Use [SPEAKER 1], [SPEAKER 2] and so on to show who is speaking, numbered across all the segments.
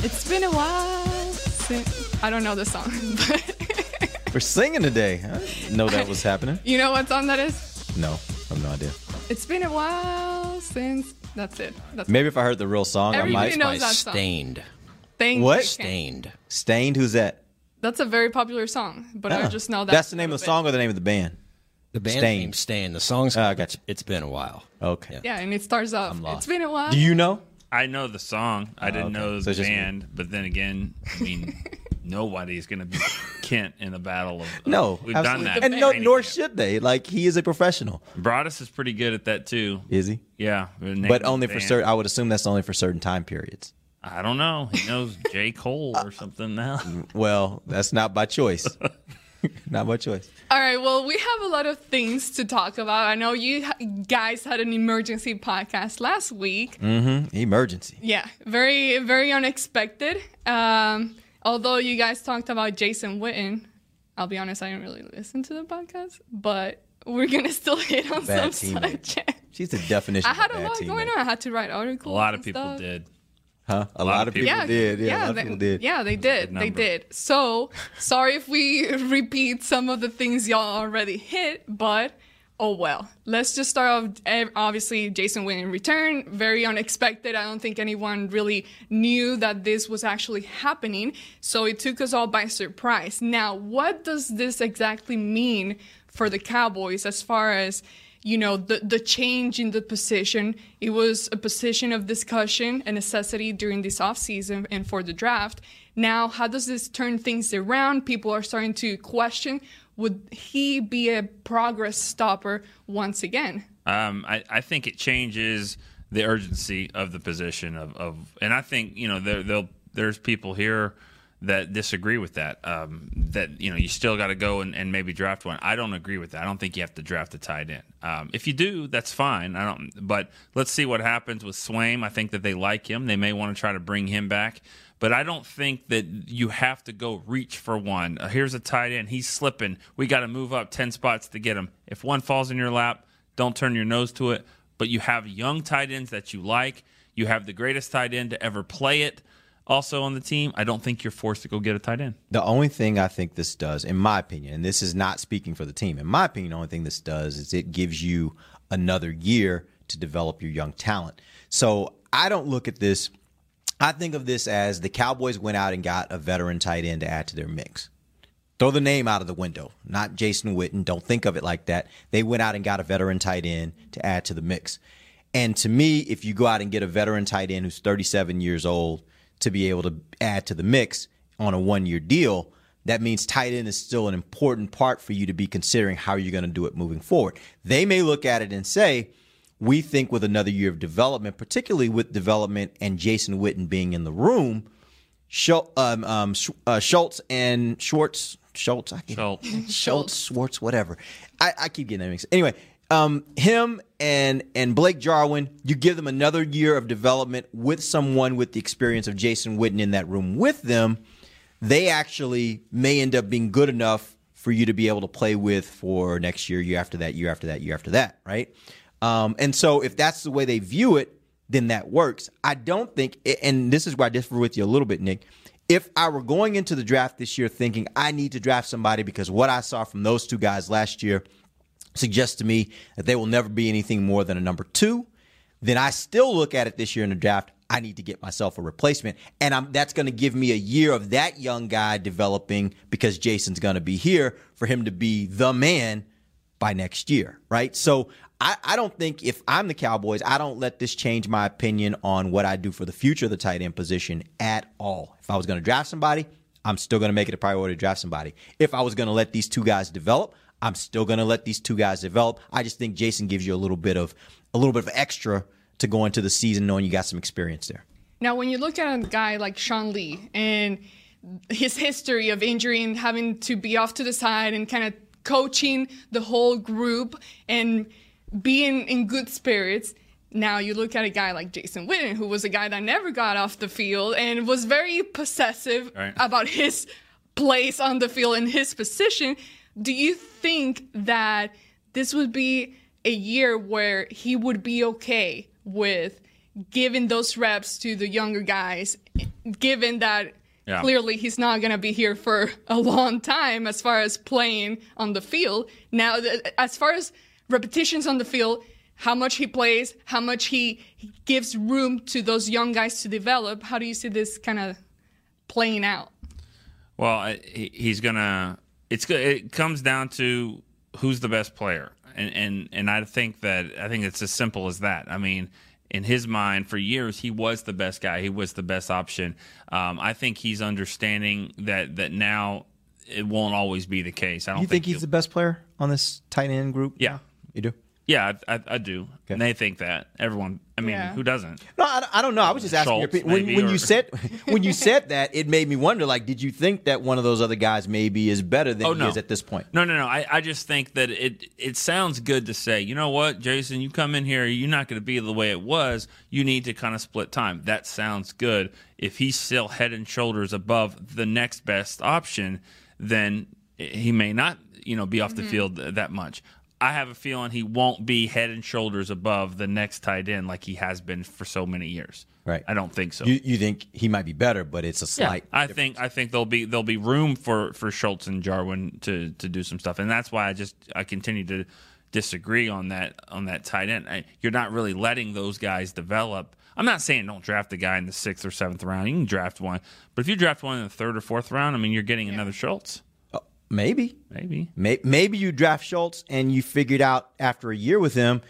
[SPEAKER 1] It's been a while since I don't know the song, but
[SPEAKER 2] We're singing today. I know that was happening.
[SPEAKER 1] you know what song that is?
[SPEAKER 2] No, I have no idea.
[SPEAKER 1] It's been a while since. That's it. That's
[SPEAKER 2] Maybe if I heard the real song,
[SPEAKER 1] Everybody
[SPEAKER 2] I might.
[SPEAKER 1] knows that song.
[SPEAKER 3] Staind.
[SPEAKER 1] Thank
[SPEAKER 2] What?
[SPEAKER 1] you.
[SPEAKER 3] Staind.
[SPEAKER 2] Staind. Who's that?
[SPEAKER 1] That's a very popular song, but I
[SPEAKER 2] Ah,
[SPEAKER 1] just know that.
[SPEAKER 2] That's the name of the song or the name of the band?
[SPEAKER 3] The band
[SPEAKER 2] Staind.
[SPEAKER 3] name Staind. The song's
[SPEAKER 2] Ah, I got you.
[SPEAKER 3] It's been a while.
[SPEAKER 2] Okay.
[SPEAKER 1] Yeah, and it starts off.
[SPEAKER 2] I'm lost.
[SPEAKER 1] It's been a while.
[SPEAKER 2] Do you know?
[SPEAKER 4] I know the song. I oh, didn't
[SPEAKER 2] okay.
[SPEAKER 4] know
[SPEAKER 2] So
[SPEAKER 4] the
[SPEAKER 2] just
[SPEAKER 4] band. But then again, I mean, nobody's going to be Kent in the battle of. of-
[SPEAKER 2] No,
[SPEAKER 4] we've
[SPEAKER 2] absolutely.
[SPEAKER 4] done that.
[SPEAKER 2] And no, nor should they. Like he is a professional.
[SPEAKER 4] Broaddus is pretty good at that too.
[SPEAKER 2] Is he?
[SPEAKER 4] Yeah,
[SPEAKER 2] But only for certain. I would assume that's only for certain time periods.
[SPEAKER 4] I don't know. He knows J Cole or something now.
[SPEAKER 2] Well, that's not by choice. not much choice.
[SPEAKER 1] All right. Well, we have a lot of things to talk about. I know you guys had an emergency podcast last week.
[SPEAKER 2] Mm-hmm. Emergency.
[SPEAKER 1] Yeah, very, very unexpected. Um, although you guys talked about Jason Witten, I'll be honest, I didn't really listen to the podcast, but we're gonna still hit on
[SPEAKER 2] Bad
[SPEAKER 1] some
[SPEAKER 2] teammate.
[SPEAKER 1] subject.
[SPEAKER 2] She's the definition.
[SPEAKER 1] I had
[SPEAKER 2] of
[SPEAKER 1] a
[SPEAKER 2] bad
[SPEAKER 1] lot
[SPEAKER 2] teammate.
[SPEAKER 1] going on. I had to write articles.
[SPEAKER 4] A lot of
[SPEAKER 1] and
[SPEAKER 4] people
[SPEAKER 1] stuff.
[SPEAKER 4] did.
[SPEAKER 2] Huh? A, lot, of people,
[SPEAKER 1] Yeah,
[SPEAKER 2] did. Yeah, a lot of
[SPEAKER 1] they,
[SPEAKER 2] people did.
[SPEAKER 1] Yeah, they did. They did. So sorry if we repeat some of the things y'all already hit, but oh well. Let's just start off. eh, Obviously, Jason Witten return, very unexpected. I don't think anyone really knew that this was actually happening, so it took us all by surprise. Now, what does this exactly mean for the Cowboys as far as you know the the change in the position. It was a position of discussion and necessity during this offseason and for the draft. Now how does this turn things around? People are starting to question would he be a progress stopper once again?
[SPEAKER 4] Um, I, I think it changes the urgency of the position of, of and I think you know there there's people here that disagree with that. Um, that you know you still got to go and, and maybe draft one. I don't agree with that. I don't think you have to draft a tight end. Um, if you do, that's fine. I don't. But let's see what happens with Swaim. I think that they like him. They may want to try to bring him back. But I don't think that you have to go reach for one. Uh, here's a tight end. He's slipping. We got to move up 10 spots to get him. If one falls in your lap, don't turn your nose to it. But you have young tight ends that you like. You have the greatest tight end to ever play it also on the team. I don't think you're forced to go get a tight end.
[SPEAKER 2] The only thing I think this does, in my opinion, and this is not speaking for the team, in my opinion, the only thing this does is it gives you another year to develop your young talent. So I don't look at this, I think of this as the Cowboys went out and got a veteran tight end to add to their mix. Throw the name out of the window, not Jason Witten. Don't think of it like that. They went out and got a veteran tight end to add to the mix. And to me, if you go out and get a veteran tight end who's 37 years old to be able to add to the mix on a one year deal, that means tight end is still an important part for you to be considering how you're going to do it moving forward. They may look at it and say, we think with another year of development, particularly with development and Jason Witten being in the room, Schul- um, um, uh, Schultz and Schwartz, Schultz, I can't,
[SPEAKER 4] Schultz.
[SPEAKER 2] Schultz, Schwartz, whatever. I, I keep getting that mixed. Anyway, um, him and and Blake Jarwin, you give them another year of development with someone with the experience of Jason Witten in that room with them. They actually may end up being good enough for you to be able to play with for next year, year after that, year after that, year after that, right? Um, and so if that's the way they view it, then that works. I don't think, and this is where I differ with you a little bit, Nick. If I were going into the draft this year thinking I need to draft somebody because what I saw from those two guys last year suggests to me that they will never be anything more than a number two, then I still look at it this year in the draft. I need to get myself a replacement, and I'm, that's going to give me a year of that young guy developing because Jason's going to be here for him to be the man by next year, right? So I, I don't think if I'm the Cowboys, I don't let this change my opinion on what I do for the future of the tight end position at all. If I was going to draft somebody, I'm still going to make it a priority to draft somebody. If I was going to let these two guys develop, I'm still going to let these two guys develop. I just think Jason gives you a little bit of a little bit of extra to go into the season knowing you got some experience there.
[SPEAKER 1] Now, when you look at a guy like Sean Lee and his history of injury and having to be off to the side and kind of coaching the whole group and being in good spirits. Now you look at a guy like Jason Witten, who was a guy that never got off the field and was very possessive
[SPEAKER 4] Right.
[SPEAKER 1] about his place on the field and his position. Do you think that this would be a year where he would be okay with giving those reps to the younger guys, given that
[SPEAKER 4] Yeah.
[SPEAKER 1] clearly he's not going to be here for a long time as far as playing on the field? Now, as far as repetitions on the field, how much he plays, how much he, he gives room to those young guys to develop, how do you see this kind of playing out?
[SPEAKER 4] Well, he's gonna. It's go- it comes down to who's the best player, and and and I think that I think it's as simple as that. I mean, in his mind, for years he was the best guy. He was the best option. Um, I think he's understanding that that now it won't always be the case. I don't
[SPEAKER 2] You think he's the best player on this tight end group?
[SPEAKER 4] Yeah.
[SPEAKER 2] You do?
[SPEAKER 4] Yeah, I, I, I do. And they think that everyone. I mean,
[SPEAKER 1] Yeah.
[SPEAKER 4] who doesn't?
[SPEAKER 2] No, I, I don't know. I was just asking
[SPEAKER 4] Schultz,
[SPEAKER 2] opinion. When,
[SPEAKER 4] maybe,
[SPEAKER 2] when
[SPEAKER 4] or-
[SPEAKER 2] you said when you said that, it made me wonder. Like, did you think that one of those other guys maybe is better than
[SPEAKER 4] Oh,
[SPEAKER 2] he
[SPEAKER 4] no.
[SPEAKER 2] is at this point?
[SPEAKER 4] No, no, no. I, I just think that it it sounds good to say, you know what, Jason, you come in here, you're not going to be the way it was. You need to kind of split time. That sounds good. If he's still head and shoulders above the next best option, then he may not, you know, be off the mm-hmm. field that much. I have a feeling he won't be head and shoulders above the next tight end like he has been for so many years.
[SPEAKER 2] Right.
[SPEAKER 4] I don't think so.
[SPEAKER 2] You, you think he might be better, but it's a slight.
[SPEAKER 4] I think I think there'll be there'll be room for for Schultz and Jarwin to to do some stuff, and that's why I just I continue to disagree on that on that tight end. I, you're not really letting those guys develop. I'm not saying don't draft a guy in the sixth or seventh round. You can draft one, but if you draft one in the third or fourth round, I mean, you're getting another Schultz,
[SPEAKER 2] maybe.
[SPEAKER 4] maybe.
[SPEAKER 2] May- Maybe you draft Schultz and you figured out after a year with him,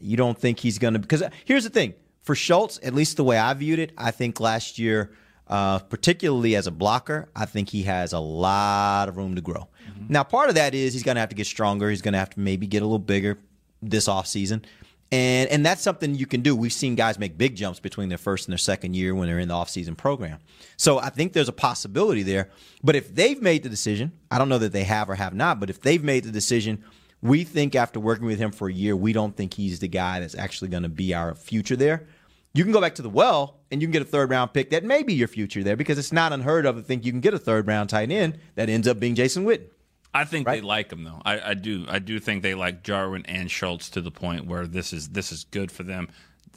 [SPEAKER 2] you don't think he's going to. Because here's the thing for Schultz, at least the way I viewed it, I think last year, uh, particularly as a blocker, I think he has a lot of room to grow. Now, part of that is he's going to have to get stronger. He's going to have to maybe get a little bigger this offseason. And, and that's something you can do. We've seen guys make big jumps between their first and their second year when they're in the offseason program. So I think there's a possibility there. But if they've made the decision, I don't know that they have or have not, but if they've made the decision, we think after working with him for a year, we don't think he's the guy that's actually going to be our future there. You can go back to the well and you can get a third round pick that may be your future there because it's not unheard of to think you can get a third round tight end that ends up being Jason Witten.
[SPEAKER 4] I think
[SPEAKER 2] Right?
[SPEAKER 4] they like him though. I, I do. I do think they like Jarwin and Schultz to the point where this is this is good for them.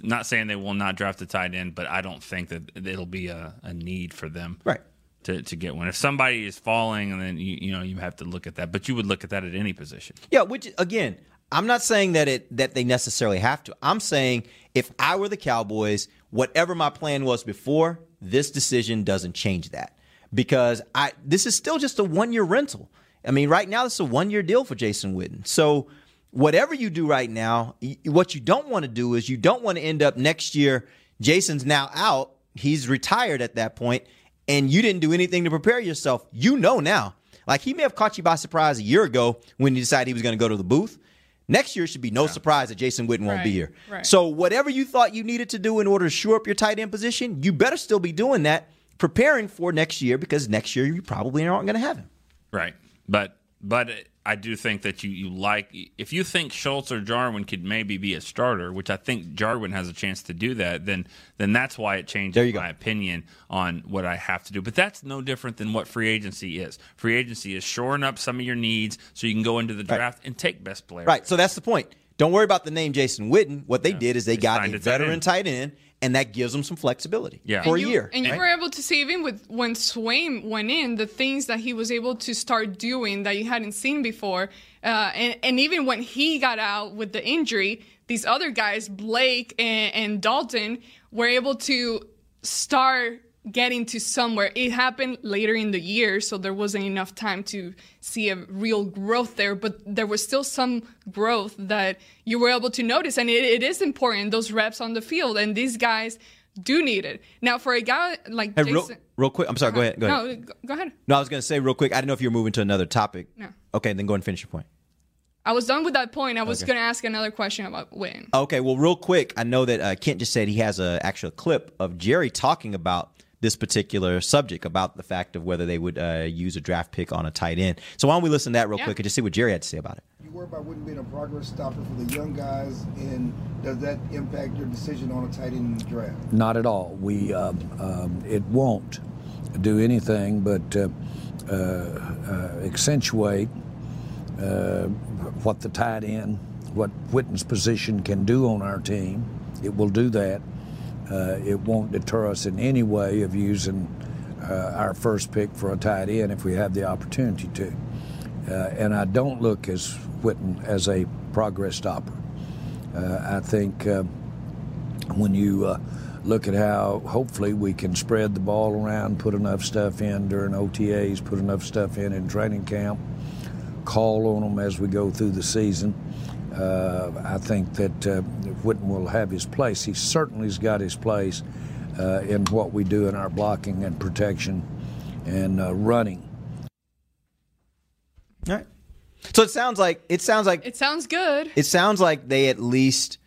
[SPEAKER 4] Not saying they will not draft a tight end, but I don't think that it'll be a, a need for them.
[SPEAKER 2] Right.
[SPEAKER 4] to, to get one. If somebody is falling, and then you you know you have to look at that, but you would look at that at any position.
[SPEAKER 2] Yeah, which again, I'm not saying that it that they necessarily have to. I'm saying if I were the Cowboys, whatever my plan was before, this decision doesn't change that. Because I this is still just a one year rental. I mean, right now this is a one year deal for Jason Witten. So whatever you do right now, what you don't want to do is you don't want to end up next year. Jason's now out. He's retired at that point, and you didn't do anything to prepare yourself. You know now. Like he may have caught you by surprise a year ago when he decided he was going to go to the booth. Next year should be no surprise that Jason Witten won't be here.
[SPEAKER 1] right.
[SPEAKER 2] So whatever you thought you needed to do in order to shore up your tight end position, you better still be doing that, preparing for next year because next year you probably aren't going to have him.
[SPEAKER 4] Right. But but I do think that you, you like if you think Schultz or Jarwin could maybe be a starter, which I think Jarwin has a chance to do that, then then that's why it changes
[SPEAKER 2] you go.
[SPEAKER 4] my opinion on what I have to do. But that's no different than what free agency is. Free agency is shoring up some of your needs so you can go into the draft and take best player.
[SPEAKER 2] Right. So that's the point. Don't worry about the name Jason Witten. What they did is they,
[SPEAKER 4] They
[SPEAKER 2] got a veteran tight end, and that gives them some flexibility
[SPEAKER 4] Yeah.
[SPEAKER 2] for
[SPEAKER 1] and
[SPEAKER 2] a year.
[SPEAKER 1] And you were able to see even with when Swaim went in, the things that he was able to start doing that you hadn't seen before. Uh, and, and even when he got out with the injury, these other guys, Blake and, and Dalton, were able to start getting to somewhere. It happened later in the year, so there wasn't enough time to see a real growth there, but there was still some growth that you were able to notice. And it, it is important, those reps on the field. And these guys do need it. Now, for a guy like
[SPEAKER 2] Hey,
[SPEAKER 1] Jason.
[SPEAKER 2] real, real quick. I'm sorry. Go ahead. Go ahead.
[SPEAKER 1] No, go, ahead.
[SPEAKER 2] No, I was going to say real quick. I didn't know if you were moving to another topic.
[SPEAKER 1] No.
[SPEAKER 2] Okay, then go and finish your point.
[SPEAKER 1] I was done with that point. I was going to ask another question about Witten.
[SPEAKER 2] Okay, well, real quick, I know that uh, Kent just said he has a actual clip of Jerry talking about this particular subject about the fact of whether they would uh, use a draft pick on a tight end. So why don't we listen to that real
[SPEAKER 1] Yeah.
[SPEAKER 2] quick and just see what Jerry had to say about it?
[SPEAKER 5] You worry about Witten being a progress stopper for the young guys, and does that impact your decision on a tight end in the draft?
[SPEAKER 3] Not at all. We um, um, it won't do anything but uh, uh, uh, accentuate uh, what the tight end, what Witten's position can do on our team. It will do that. Uh, it won't deter us in any way of using uh, our first pick for a tight end if we have the opportunity to. Uh, and I don't look as Witten as a progress stopper. I think. When you look at how hopefully we can spread the ball around, put enough stuff in during OTAs, put enough stuff in in training camp, call on them as we go through the season. Uh, I think that uh, Witten will have his place. He certainly has got his place uh, in what we do in our blocking and protection and uh, running.
[SPEAKER 2] All right. So it sounds like it sounds like
[SPEAKER 1] It sounds good.
[SPEAKER 2] it sounds like they at least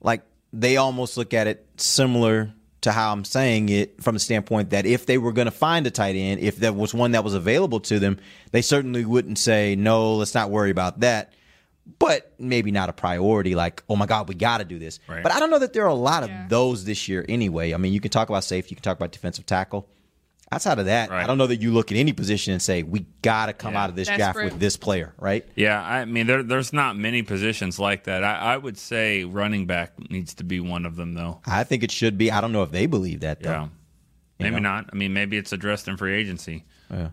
[SPEAKER 2] like they almost look at it similar to how I'm saying it from the standpoint that if they were going to find a tight end, if there was one that was available to them, they certainly wouldn't say no. Let's not worry about that. But maybe not a priority, like, oh my God, we got to do this.
[SPEAKER 4] Right.
[SPEAKER 2] But I don't know that there are a lot of
[SPEAKER 1] Yeah.
[SPEAKER 2] those this year anyway. I mean, you can talk about safety, you can talk about defensive tackle. Outside of that, I don't know that you look at any position and say, we got to come
[SPEAKER 4] Yeah.
[SPEAKER 2] out of this draft
[SPEAKER 1] Desperate.
[SPEAKER 2] with this player, right?
[SPEAKER 4] Yeah, I mean, there, there's not many positions like that. I, I would say running back needs to be one of them, though.
[SPEAKER 2] I think it should be. I don't know if they believe that, though.
[SPEAKER 4] Yeah, maybe
[SPEAKER 2] know?
[SPEAKER 4] not. I mean, maybe it's addressed in free agency.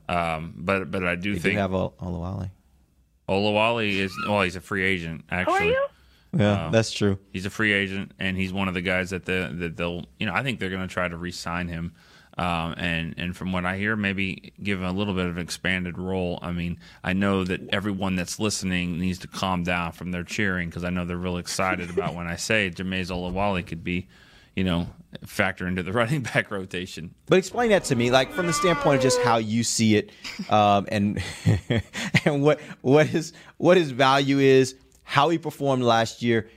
[SPEAKER 4] Um, but but I do
[SPEAKER 2] They do
[SPEAKER 4] think
[SPEAKER 2] have Ol- Olawale.
[SPEAKER 4] Olawale is well, he's a free agent. Actually, How are you?
[SPEAKER 2] Yeah, that's true.
[SPEAKER 4] he's a free agent, and he's one of the guys that the that they'll you know I think they're going to try to re-sign him. Um, and and from what I hear, maybe give him a little bit of an expanded role. I mean, I know that everyone that's listening needs to calm down from their cheering because I know they're real excited about when I say Jamize Olawale could be, you know, factor into the running back rotation.
[SPEAKER 2] But explain that to me, like from the standpoint of just how you see it, um, and and what what his what his value is, how he performed last year.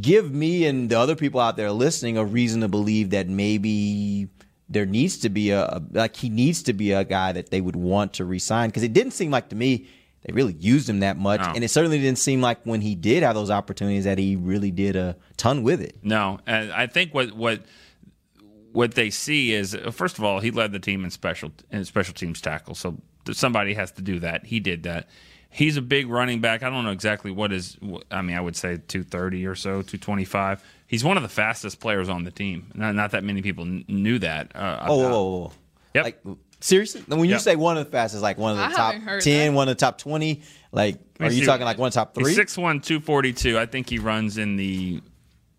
[SPEAKER 2] Give me and the other people out there listening a reason to believe that maybe there needs to be a, like he needs to be a guy that they would want to resign because it didn't seem like to me they really used him that much,
[SPEAKER 4] No.
[SPEAKER 2] and it certainly didn't seem like when he did have those opportunities that he really did a ton with it.
[SPEAKER 4] No, and I think what what what they see is first of all he led the team in special in special teams tackle, so somebody has to do that. He did that. He's a big running back. I don't know exactly what is. I mean, I would say two thirty or so, two twenty five. He's one of the fastest players on the team. Not, not that many people kn- knew that. Uh,
[SPEAKER 2] Oh, whoa, whoa.
[SPEAKER 4] Yep.
[SPEAKER 2] Like seriously, when you
[SPEAKER 4] Yep.
[SPEAKER 2] say one of the fastest, like one of the
[SPEAKER 1] I
[SPEAKER 2] top
[SPEAKER 1] haven't heard
[SPEAKER 2] ten,
[SPEAKER 1] that.
[SPEAKER 2] one of the top twenty. Like, are you
[SPEAKER 4] see.
[SPEAKER 2] talking like one of the top three?
[SPEAKER 4] He's 6'1", 242. I think he runs in the.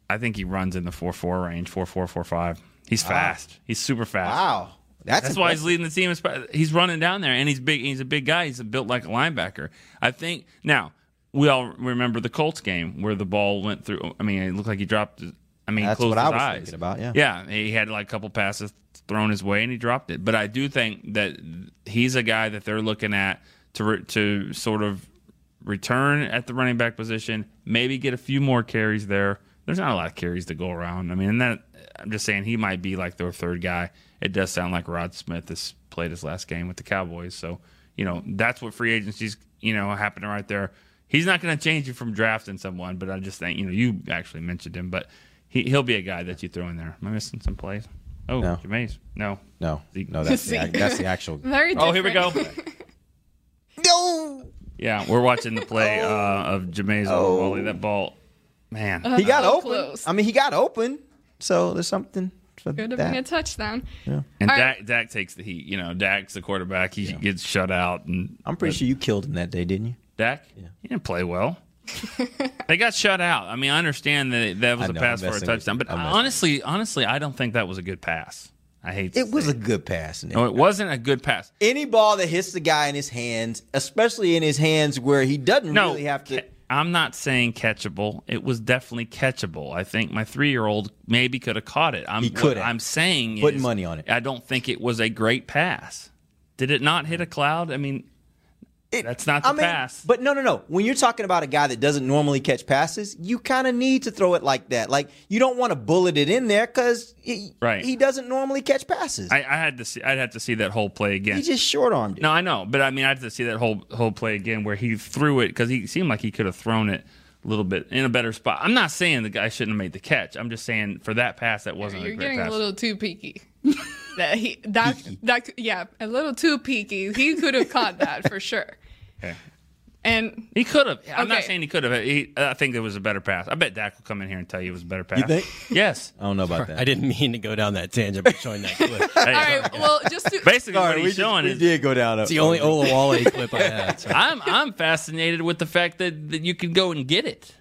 [SPEAKER 4] I think he runs in the four four range, four four four five. He's fast. He's super fast.
[SPEAKER 2] Wow, that's
[SPEAKER 4] That's why he's
[SPEAKER 2] impressive.
[SPEAKER 4] leading the team. He's running down there, and he's big. He's a big guy. He's built like a linebacker. I think now we all remember the Colts game where the ball went through. I mean, it looked like he dropped. his- I mean,
[SPEAKER 2] That's
[SPEAKER 4] closed
[SPEAKER 2] what I
[SPEAKER 4] his
[SPEAKER 2] was
[SPEAKER 4] eyes.
[SPEAKER 2] thinking about, yeah.
[SPEAKER 4] yeah. He had like a couple passes thrown his way, and he dropped it. But I do think that he's a guy that they're looking at to re- to sort of return at the running back position. Maybe get a few more carries there. There's not a lot of carries to go around. I mean, and that I'm just saying he might be like their third guy. It does sound like Rod Smith has played his last game with the Cowboys, so you know that's what free agency's you know happening right there. He's not going to change you from drafting someone, but I just think you know you actually mentioned him, but he he'll be a guy that you throw in there. Am I missing some plays? Oh,
[SPEAKER 2] No.
[SPEAKER 4] Jamize. No.
[SPEAKER 2] no,
[SPEAKER 4] Zeke.
[SPEAKER 2] no, that's the, ac- that's the actual.
[SPEAKER 1] Very
[SPEAKER 4] Oh, here we go.
[SPEAKER 2] No,
[SPEAKER 4] Yeah, we're watching the play uh, of Jamize
[SPEAKER 2] Oh.
[SPEAKER 4] Olawale. That ball, man.
[SPEAKER 2] he got
[SPEAKER 1] So
[SPEAKER 2] open.
[SPEAKER 1] close.
[SPEAKER 2] I mean, he got open. So there's something for
[SPEAKER 1] Could have been a
[SPEAKER 2] that.
[SPEAKER 1] touchdown.
[SPEAKER 4] And
[SPEAKER 1] All
[SPEAKER 4] Dak,
[SPEAKER 1] right.
[SPEAKER 4] Dak takes the heat. You know, Dak's the quarterback. He gets shut out. And
[SPEAKER 2] I'm pretty sure you killed him that day, didn't you?
[SPEAKER 4] Dak, Yeah. he didn't play well. they got shut out. I mean, I understand that that was
[SPEAKER 2] I
[SPEAKER 4] a
[SPEAKER 2] know,
[SPEAKER 4] pass for a touchdown, but honestly, honestly, I don't think that was a good pass. I hate.
[SPEAKER 2] It was a good pass. Nick.
[SPEAKER 4] No, it wasn't a good pass.
[SPEAKER 2] Any ball that hits the guy in his hands, especially in his hands where he doesn't
[SPEAKER 4] No,
[SPEAKER 2] really have to.
[SPEAKER 4] I'm not saying catchable. It was definitely catchable. I think my three year old maybe could have caught it. I'm,
[SPEAKER 2] He could.
[SPEAKER 4] I'm saying
[SPEAKER 2] Putting
[SPEAKER 4] is,
[SPEAKER 2] money on it.
[SPEAKER 4] I don't think it was a great pass. Did it not hit a cloud? I mean,
[SPEAKER 2] It-
[SPEAKER 4] That's not the
[SPEAKER 2] I mean,
[SPEAKER 4] pass.
[SPEAKER 2] But no, no, no. When you're talking about a guy that doesn't normally catch passes, you kind of need to throw it like that. Like you don't want to bullet it in there because he,
[SPEAKER 4] Right.
[SPEAKER 2] he doesn't normally catch passes.
[SPEAKER 4] I, I had to see. I'd have to see that whole play again.
[SPEAKER 2] he just short armed it.
[SPEAKER 4] No, I know, but I mean, I had to see that whole whole play again where he threw it because he seemed like he could have thrown it a little bit in a better spot. I'm not saying the guy shouldn't have made the catch. I'm just saying for that pass, that wasn't
[SPEAKER 1] You're
[SPEAKER 4] a great
[SPEAKER 1] getting
[SPEAKER 4] pass.
[SPEAKER 1] a little too peaky. That he that that yeah, a little too peaky. He could have caught that for sure.
[SPEAKER 4] Okay.
[SPEAKER 1] And
[SPEAKER 4] He could have. I'm not saying he could have. He, I think it was a better pass. I bet Dak will come in here and tell you it was a better pass.
[SPEAKER 2] You think?
[SPEAKER 4] Yes.
[SPEAKER 2] I don't know about that.
[SPEAKER 6] I didn't mean to go down that tangent by showing that clip.
[SPEAKER 4] Hey,
[SPEAKER 1] all right, well, just to
[SPEAKER 4] Basically,
[SPEAKER 2] Sorry,
[SPEAKER 4] what
[SPEAKER 2] we,
[SPEAKER 4] he's
[SPEAKER 2] just-
[SPEAKER 4] showing
[SPEAKER 2] we
[SPEAKER 4] is
[SPEAKER 2] did go down.
[SPEAKER 6] It's the only Olawale clip I had. so.
[SPEAKER 4] I'm I'm fascinated with the fact that, that you can go and get it.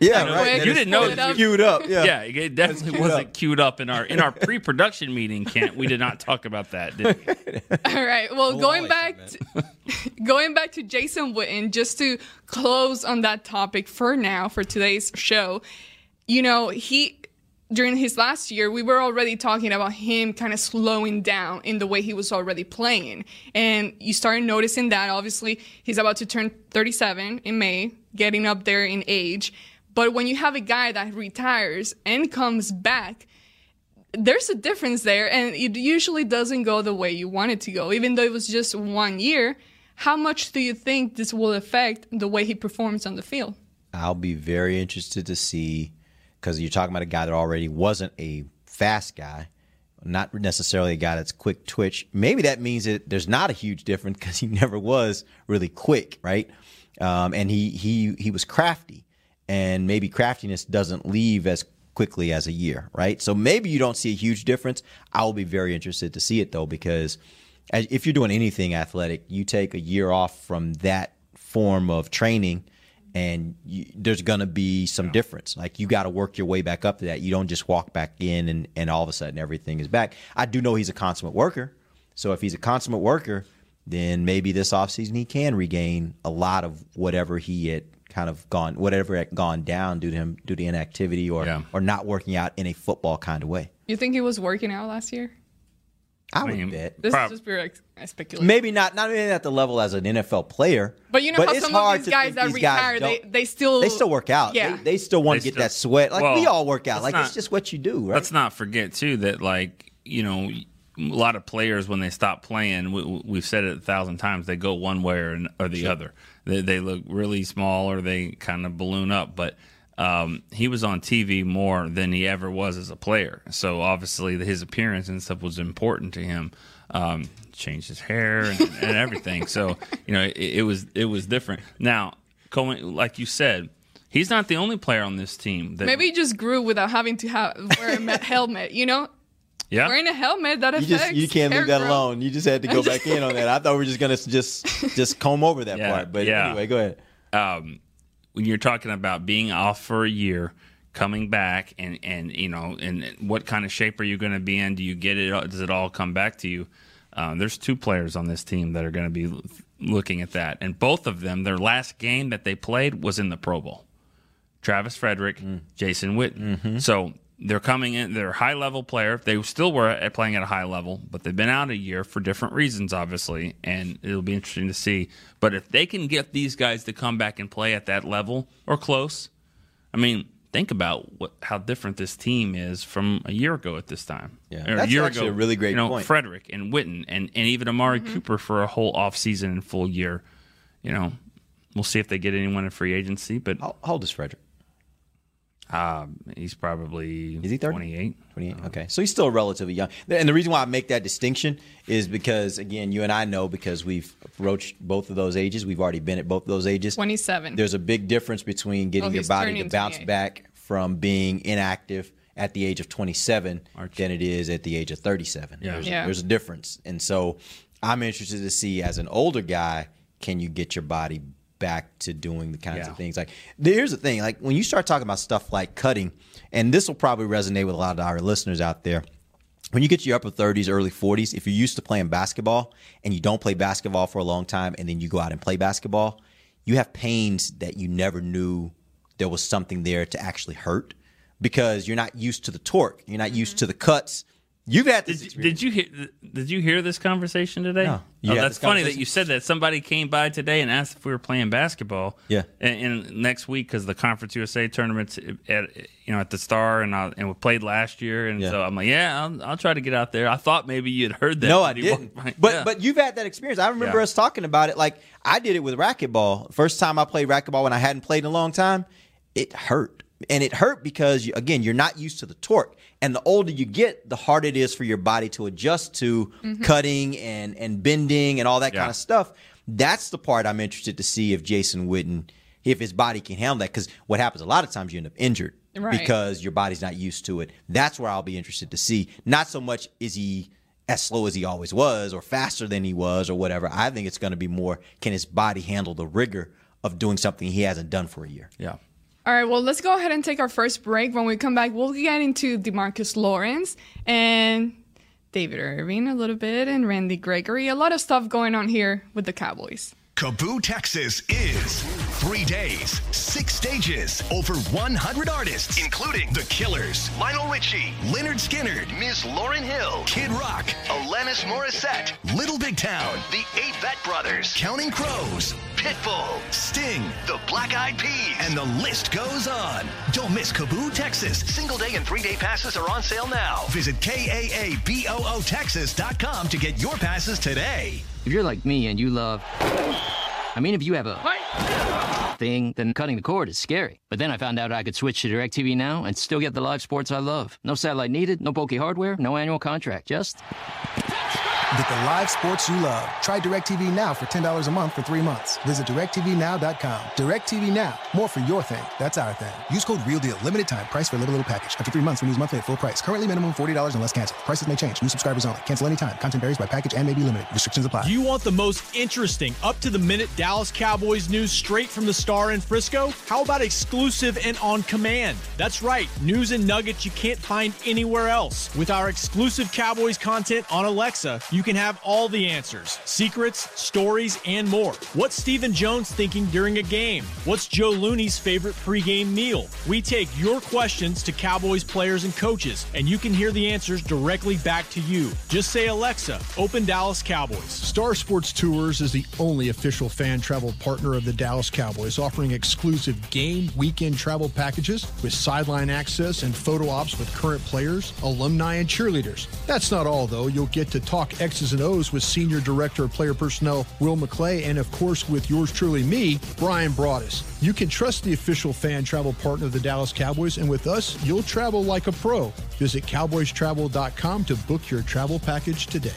[SPEAKER 2] Yeah,
[SPEAKER 1] Quick,
[SPEAKER 2] right.
[SPEAKER 1] you
[SPEAKER 4] didn't know
[SPEAKER 1] it up.
[SPEAKER 2] queued up. Yeah.
[SPEAKER 4] Yeah, it definitely
[SPEAKER 2] queued
[SPEAKER 4] wasn't
[SPEAKER 2] up.
[SPEAKER 4] queued up in our in our pre-production meeting. Kent, we did not talk about that. Did we?
[SPEAKER 1] All right. Well, oh, going
[SPEAKER 6] Olawale
[SPEAKER 1] back, to, going back to Jason Witten, just to close on that topic for now for today's show. You know, he during his last year, we were already talking about him kind of slowing down in the way he was already playing, and you started noticing that. Obviously, he's about to turn 37 in May, getting up there in age. But when you have a guy that retires and comes back, there's a difference there, and it usually doesn't go the way you want it to go. Even though it was just one year, how much do you think this will affect the way he performs on the field?
[SPEAKER 2] I'll be very interested to see because you're talking about a guy that already wasn't a fast guy, not necessarily a guy that's quick twitch. Maybe that means that there's not a huge difference because he never was really quick, right? Um, and he he he was crafty, and maybe craftiness doesn't leave as quickly as a year, right? So maybe you don't see a huge difference. I will be very interested to see it though because if you're doing anything athletic, you take a year off from that form of training and you, there's going to be some difference. Like you got to work your way back up to that. You don't just walk back in and, and all of a sudden everything is back. I do know he's a consummate worker. So if he's a consummate worker, then maybe this offseason he can regain a lot of whatever he had kind of gone, whatever had gone down due to him, due to inactivity or,
[SPEAKER 4] Yeah.
[SPEAKER 2] or not working out in a football kind of way.
[SPEAKER 1] You think he was working out last year?
[SPEAKER 2] I would
[SPEAKER 4] mean,
[SPEAKER 2] bet.
[SPEAKER 1] This
[SPEAKER 4] Prob-
[SPEAKER 1] is just pure ex- speculation.
[SPEAKER 2] Maybe not, not even at the level as an NFL player.
[SPEAKER 1] But you know how some of these guys that
[SPEAKER 2] these guys
[SPEAKER 1] retire, they, they still
[SPEAKER 2] they still work out.
[SPEAKER 1] Yeah.
[SPEAKER 2] They, they still want to get that sweat. Like we all work out.
[SPEAKER 4] let's
[SPEAKER 2] Like it's just what you do, right?
[SPEAKER 4] Let's not forget too that like you know a lot of players when they stop playing, we, we've said it a thousand times, they go one way or, or the other. They, they look really small or they kind of balloon up, but. Um, he was on TV more than he ever was as a player, so obviously his appearance and stuff was important to him. Um, changed his hair and, and everything, so you know it, it was it was different. Now, Cohen, like you said, he's not the only player on this team that
[SPEAKER 1] Maybe he just grew without having to have wear a helmet. You know,
[SPEAKER 4] yeah
[SPEAKER 1] wearing a helmet that
[SPEAKER 2] you just you can't
[SPEAKER 1] hair
[SPEAKER 2] leave that
[SPEAKER 1] growth.
[SPEAKER 2] alone. You just had to go back in on that. I thought we were just gonna just just comb over that
[SPEAKER 4] Yeah,
[SPEAKER 2] part. But
[SPEAKER 4] yeah.
[SPEAKER 2] anyway, go ahead.
[SPEAKER 4] um, when you're talking about being off for a year, coming back, and and you know, and what kind of shape are you going to be in? Do you get it? Does it all come back to you? Um, there's two players on this team that are going to be looking at that, and both of them, their last game that they played was in the Pro Bowl. Travis Frederick, Jason Witten. So they're coming in. They're a high level player. They still were at playing at a high level, but they've been out a year for different reasons, obviously, and it'll be interesting to see. But if they can get these guys to come back and play at that level or close, I mean, think about what how different this team is from a year ago at this time.
[SPEAKER 2] Yeah.
[SPEAKER 4] Or
[SPEAKER 2] That's
[SPEAKER 4] a year
[SPEAKER 2] actually
[SPEAKER 4] ago,
[SPEAKER 2] a really great
[SPEAKER 4] you know,
[SPEAKER 2] point.
[SPEAKER 4] Frederick and Witten and, and even Amari mm-hmm. Cooper for a whole offseason and full year. You know, we'll see if they get anyone in free agency, but
[SPEAKER 2] How, how old is Frederick?
[SPEAKER 4] Um, he's probably
[SPEAKER 2] Is he 30?
[SPEAKER 4] 28.
[SPEAKER 2] 28. Okay. So he's still relatively young. And the reason why I make that distinction is because, again, you and I know because we've approached both of those ages. We've already been at both of those ages.
[SPEAKER 1] 27.
[SPEAKER 2] There's a big difference between getting
[SPEAKER 1] Oh,
[SPEAKER 2] your body to bounce
[SPEAKER 1] 28.
[SPEAKER 2] back from being inactive at the age of 27 than it is at the age of 37.
[SPEAKER 4] Yeah.
[SPEAKER 2] There's,
[SPEAKER 1] Yeah.
[SPEAKER 2] there's a difference. And so I'm interested to see, as an older guy, can you get your body back to doing the kinds
[SPEAKER 4] Yeah.
[SPEAKER 2] of things like here's the thing like when you start talking about stuff like cutting and this will probably resonate with a lot of our listeners out there when you get to your upper 30s, early 40s, if you're used to playing basketball and you don't play basketball for a long time and then you go out and play basketball, you have pains that you never knew there was something there to actually hurt because you're not used to the torque. You're not used mm-hmm. to the cuts You've had this.
[SPEAKER 4] Did,
[SPEAKER 2] experience.
[SPEAKER 4] did you hear? Did you hear this conversation today?
[SPEAKER 2] No.
[SPEAKER 4] Oh, that's funny that you said that. Somebody came by today and asked if we were playing basketball.
[SPEAKER 2] Yeah.
[SPEAKER 4] And, and next week, because the Conference USA tournaments at you know at the Star, and I, and we played last year, and
[SPEAKER 2] Yeah.
[SPEAKER 4] so I'm like, yeah, I'll, I'll try to get out there. I thought maybe you'd heard that.
[SPEAKER 2] No, I didn't.
[SPEAKER 4] by-
[SPEAKER 2] But
[SPEAKER 4] Yeah.
[SPEAKER 2] but you've had that experience. I remember
[SPEAKER 4] Yeah.
[SPEAKER 2] us talking about it. Like I did it with racquetball. First time I played racquetball when I hadn't played in a long time, it hurt. And it hurt because again, you're not used to the torque. And the older you get, the harder it is for your body to adjust to mm-hmm. cutting and and bending and all that
[SPEAKER 4] Yeah.
[SPEAKER 2] kind of stuff. That's the part I'm interested to see if Jason Witten, if his body can handle that. Because what happens a lot of times, you end up injured
[SPEAKER 1] Right.
[SPEAKER 2] because your body's not used to it. That's where I'll be interested to see. Not so much is he as slow as he always was or faster than he was or whatever. I think it's going to be more can his body handle the rigor of doing something he hasn't done for a year.
[SPEAKER 4] yeah.
[SPEAKER 1] All right, well, let's go ahead and take our first break. When we come back, we'll get into Demarcus Lawrence and David Irving a little bit and Randy Gregory. A lot of stuff going on here with the Cowboys.
[SPEAKER 7] KAABOO Texas is three days, six stages, over 100 artists, including The Killers, Lionel Richie, Lynyrd Skynyrd, Ms. Lauryn Hill, Kid Rock, Alanis Morissette, Little Big Town, The Avett Brothers, Counting Crows, Pitbull, Sting, The Black Eyed Peas, and the list goes on. Don't miss KAABOO Texas. Single day and three day passes are on sale now. Visit KAABOO Texas.com to get your passes today.
[SPEAKER 8] If you're like me and you love. I mean, if you have a thing, then cutting the cord is scary. But then I found out I could switch to DirecTV Now and still get the live sports I love. No satellite needed, no bulky hardware, no annual contract. Just.
[SPEAKER 9] Get the live sports you love. Try DirecTV Now for $10 a month for three months. Visit DirecTVNow.com. DirecTV Now. More for your thing. That's our thing. Use code REALDEAL. Limited time. Price for a little, little package. After three months, renews monthly at full price. Currently minimum $40 unless canceled. Prices may change. New subscribers only. Cancel anytime. Content varies by package and may be limited. Restrictions apply.
[SPEAKER 10] You want the most interesting, up to the minute Dallas Cowboys news straight from the star in Frisco? How about exclusive and on command? That's right, news and nuggets you can't find anywhere else. With our exclusive Cowboys content on Alexa, you can have all the answers secrets, stories, and more. What's Stephen Jones thinking during a game? What's Joe Looney's favorite pregame meal? We take your questions to Cowboys players and coaches, and you can hear the answers directly back to you. Just say, Alexa, open Dallas Cowboys.
[SPEAKER 11] Star Sports Tours is the only official fan travel partner of the Dallas Cowboys, offering exclusive game weekend travel packages with sideline access and photo ops with current players, alumni, and cheerleaders. That's not all, though. You'll get to talk X's and O's with Senior Director of Player Personnel Will McClay, and of course, with yours truly, me, Bryan Broaddus. You can trust the official fan travel partner of the Dallas Cowboys, and with us, you'll travel like a pro. Visit cowboystravel.com to book your travel package today.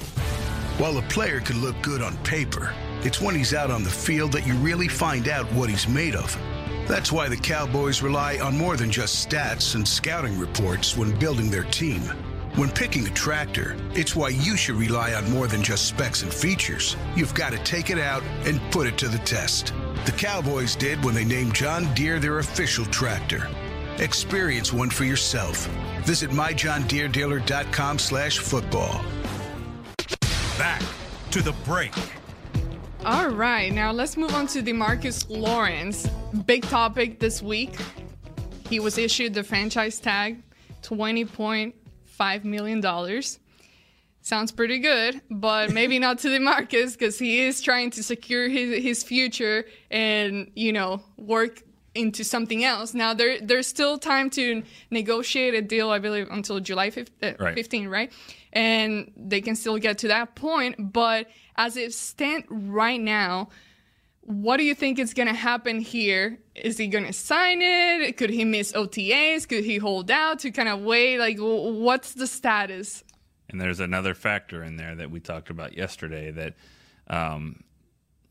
[SPEAKER 12] While a player could look good on paper, it's when he's out on the field that you really find out what he's made of. That's why the Cowboys rely on more than just stats and scouting reports when building their team. When picking a tractor, it's why you should rely on more than just specs and features. You've got to take it out and put it to the test. The Cowboys did when they named John Deere their official tractor. Experience one for yourself. Visit myjohndeerdealer.com slash football.
[SPEAKER 13] Back to the break.
[SPEAKER 1] All right, now let's move on to Demarcus Lawrence. Big topic this week. He was issued the franchise tag, $20.5 million. Sounds pretty good, but maybe not to Demarcus because he is trying to secure his, his future and, you know, work into something else. Now, there there's still time to negotiate a deal, I believe, until July 5th, uh,
[SPEAKER 4] Right.
[SPEAKER 1] 15, right? And they can still get to that point. But as it stands right now, what do you think is going to happen here? Is he going to sign it? Could he miss OTAs? Could he hold out to kind of wait? Like, what's the status?
[SPEAKER 4] And there's another factor in there that we talked about yesterday that um,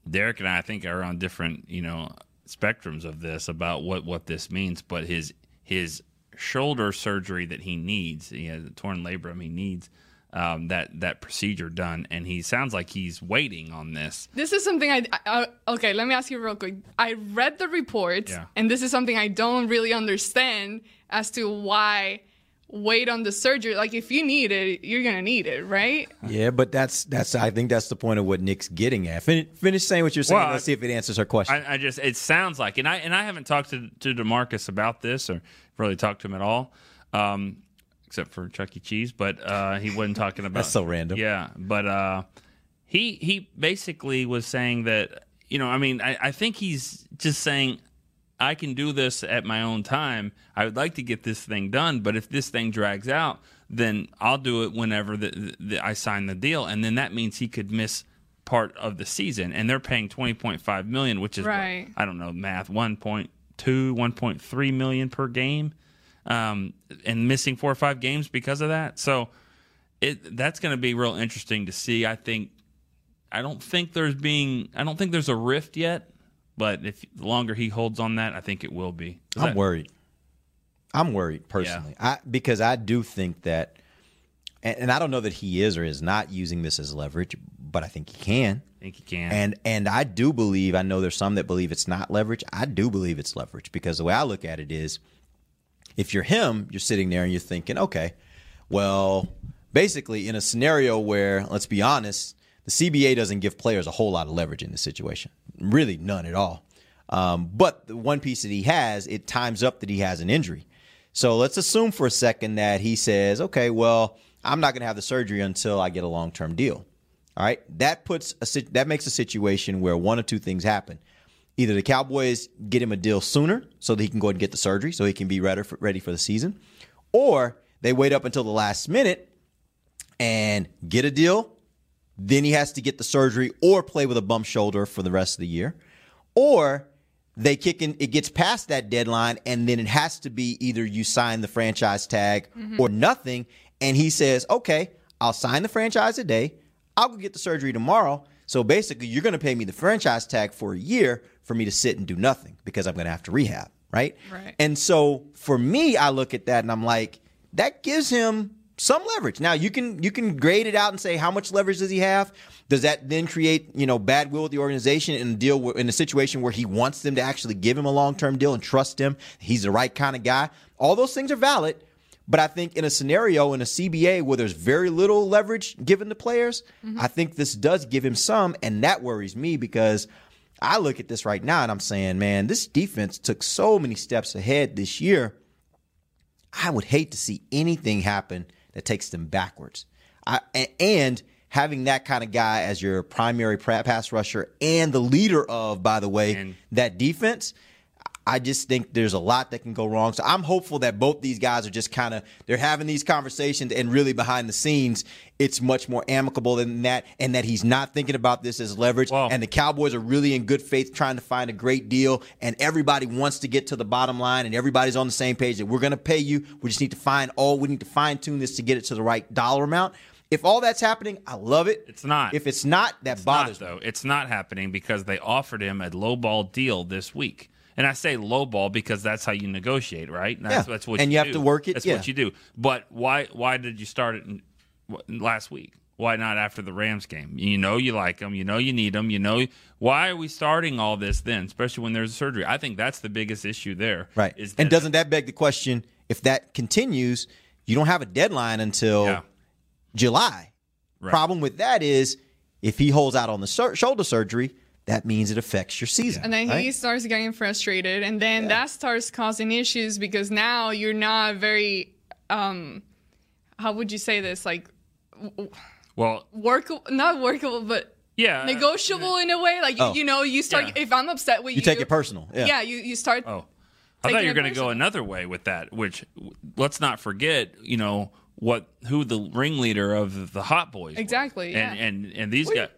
[SPEAKER 4] Derek and I, I think are on different, you know, spectrums of this about what, what this means. But his his shoulder surgery that he needs, he has a torn labrum, he needs um, that that procedure done, and he sounds like he's waiting on this.
[SPEAKER 1] This is something I, I uh, okay. Let me ask you real quick. I read the report,
[SPEAKER 4] Yeah.
[SPEAKER 1] and this is something I don't really understand as to why wait on the surgery. Like, if you need it, you're gonna need it, right?
[SPEAKER 2] Yeah, but that's that's I think that's the point of what Nick's getting at. Fin- finish saying what you're saying.
[SPEAKER 4] Well,
[SPEAKER 2] Let's see if it answers her question.
[SPEAKER 4] I, I just it sounds like, and I and I haven't talked to to Demarcus about this or really talked to him at all. Um, except for Chuck E. Cheese, but uh, he wasn't talking about.
[SPEAKER 2] That's so random.
[SPEAKER 4] Yeah, but uh, he he basically was saying that you know, I mean, I, I think he's just saying I can do this at my own time. I would like to get this thing done, but if this thing drags out, then I'll do it whenever the, the, I sign the deal, and then that means he could miss part of the season, and they're paying twenty point five million, which is what, I don't know math one point two, one point three million per game, um, and missing four or five games because of that. So it that's going to be real interesting to see. I think I don't think there's being I don't think there's a rift yet, but if the longer he holds on that, I think it will be. Is
[SPEAKER 2] I'm
[SPEAKER 4] that-
[SPEAKER 2] worried. I'm worried personally. I because I do think that, and, and I don't know that he is or is not using this as leverage, but I think he can.
[SPEAKER 4] I think he can.
[SPEAKER 2] And and I do believe. I know there's some that believe it's not leverage. I do believe it's leverage because the way I look at it is, if you're him, you're sitting there and you're thinking, okay, well, basically in a scenario where, let's be honest, the CBA doesn't give players a whole lot of leverage in this situation. Really, none at all. Um, but the one piece that he has, it times up that he has an injury. So let's assume for a second that he says, okay, well, I'm not going to have the surgery until I get a long term deal. All right, that puts a that makes a situation where one or two things happen. Either the Cowboys get him a deal sooner so that he can go ahead and get the surgery so he can be ready for, ready for the season, or they wait up until the last minute and get a deal. Then he has to get the surgery or play with a bump shoulder for the rest of the year, or they kick in. It gets past that deadline, and then it has to be either you sign the franchise tag
[SPEAKER 14] Mhm.
[SPEAKER 2] or nothing. And he says, "Okay, I'll sign the franchise today. I'll go get the surgery tomorrow." So basically, you're going to pay me the franchise tag for a year for me to sit and do nothing because I'm going to have to rehab, right?
[SPEAKER 1] Right.
[SPEAKER 2] And so for me, I look at that and I'm like, that gives him some leverage. Now you can you can grade it out and say how much leverage does he have? Does that then create you know bad will with the organization and deal where- in a situation where he wants them to actually give him a long term deal and trust him? He's the right kind of guy. All those things are valid. But I think in a scenario in a CBA where there's very little leverage given to players, mm-hmm. I think this does give him some, and that worries me because I look at this right now and I'm saying, man, this defense took so many steps ahead this year. I would hate to see anything happen that takes them backwards. I, and having that kind of guy as your primary pass rusher and the leader of, by the way, that defense. I just think there's a lot that can go wrong. So I'm hopeful that both these guys are just kind of they're having these conversations and really behind the scenes it's much more amicable than that and that he's not thinking about this as leverage and the Cowboys are really in good faith trying to find a great deal and everybody wants to get to the bottom line and everybody's on the same page that we're going to pay you. We just need to find all we need to fine tune this to get it to the right dollar amount. If all that's happening, I love it.
[SPEAKER 4] It's not.
[SPEAKER 2] If it's not, that bothers
[SPEAKER 4] not, though. It's not happening because they offered him a low ball deal this week. And I say low ball because that's how you negotiate, right? And That's,
[SPEAKER 2] Yeah.
[SPEAKER 4] that's what
[SPEAKER 2] And you have
[SPEAKER 4] do.
[SPEAKER 2] to work it,
[SPEAKER 4] That's
[SPEAKER 2] yeah.
[SPEAKER 4] what you do. But why why did you start it in, last week? Why not after the Rams game? You know you like them. You know you need them. You know why are we starting all this then, especially when there's a surgery? I think that's the biggest issue there.
[SPEAKER 2] Right.
[SPEAKER 4] Is
[SPEAKER 2] and doesn't that beg the question if that continues, you don't have a deadline until July.
[SPEAKER 4] Right.
[SPEAKER 2] Problem with that is if he holds out on the sur- shoulder surgery, that means it affects your season.
[SPEAKER 1] And then he starts getting frustrated, and then that starts causing issues because now you're not very, um, how would you say this? Like,
[SPEAKER 4] well,
[SPEAKER 1] workable, not workable, but
[SPEAKER 4] yeah,
[SPEAKER 1] negotiable in a way. Like,
[SPEAKER 2] Oh.
[SPEAKER 1] you know, you start, if I'm upset with you,
[SPEAKER 2] You take it personal, yeah.
[SPEAKER 1] yeah you, you start.
[SPEAKER 4] Oh. I thought you were going to go another way with that. Which let's not forget, you know what? Who the ringleader of the Hot Boys? were.
[SPEAKER 1] Exactly, yeah.
[SPEAKER 4] And and and these guys.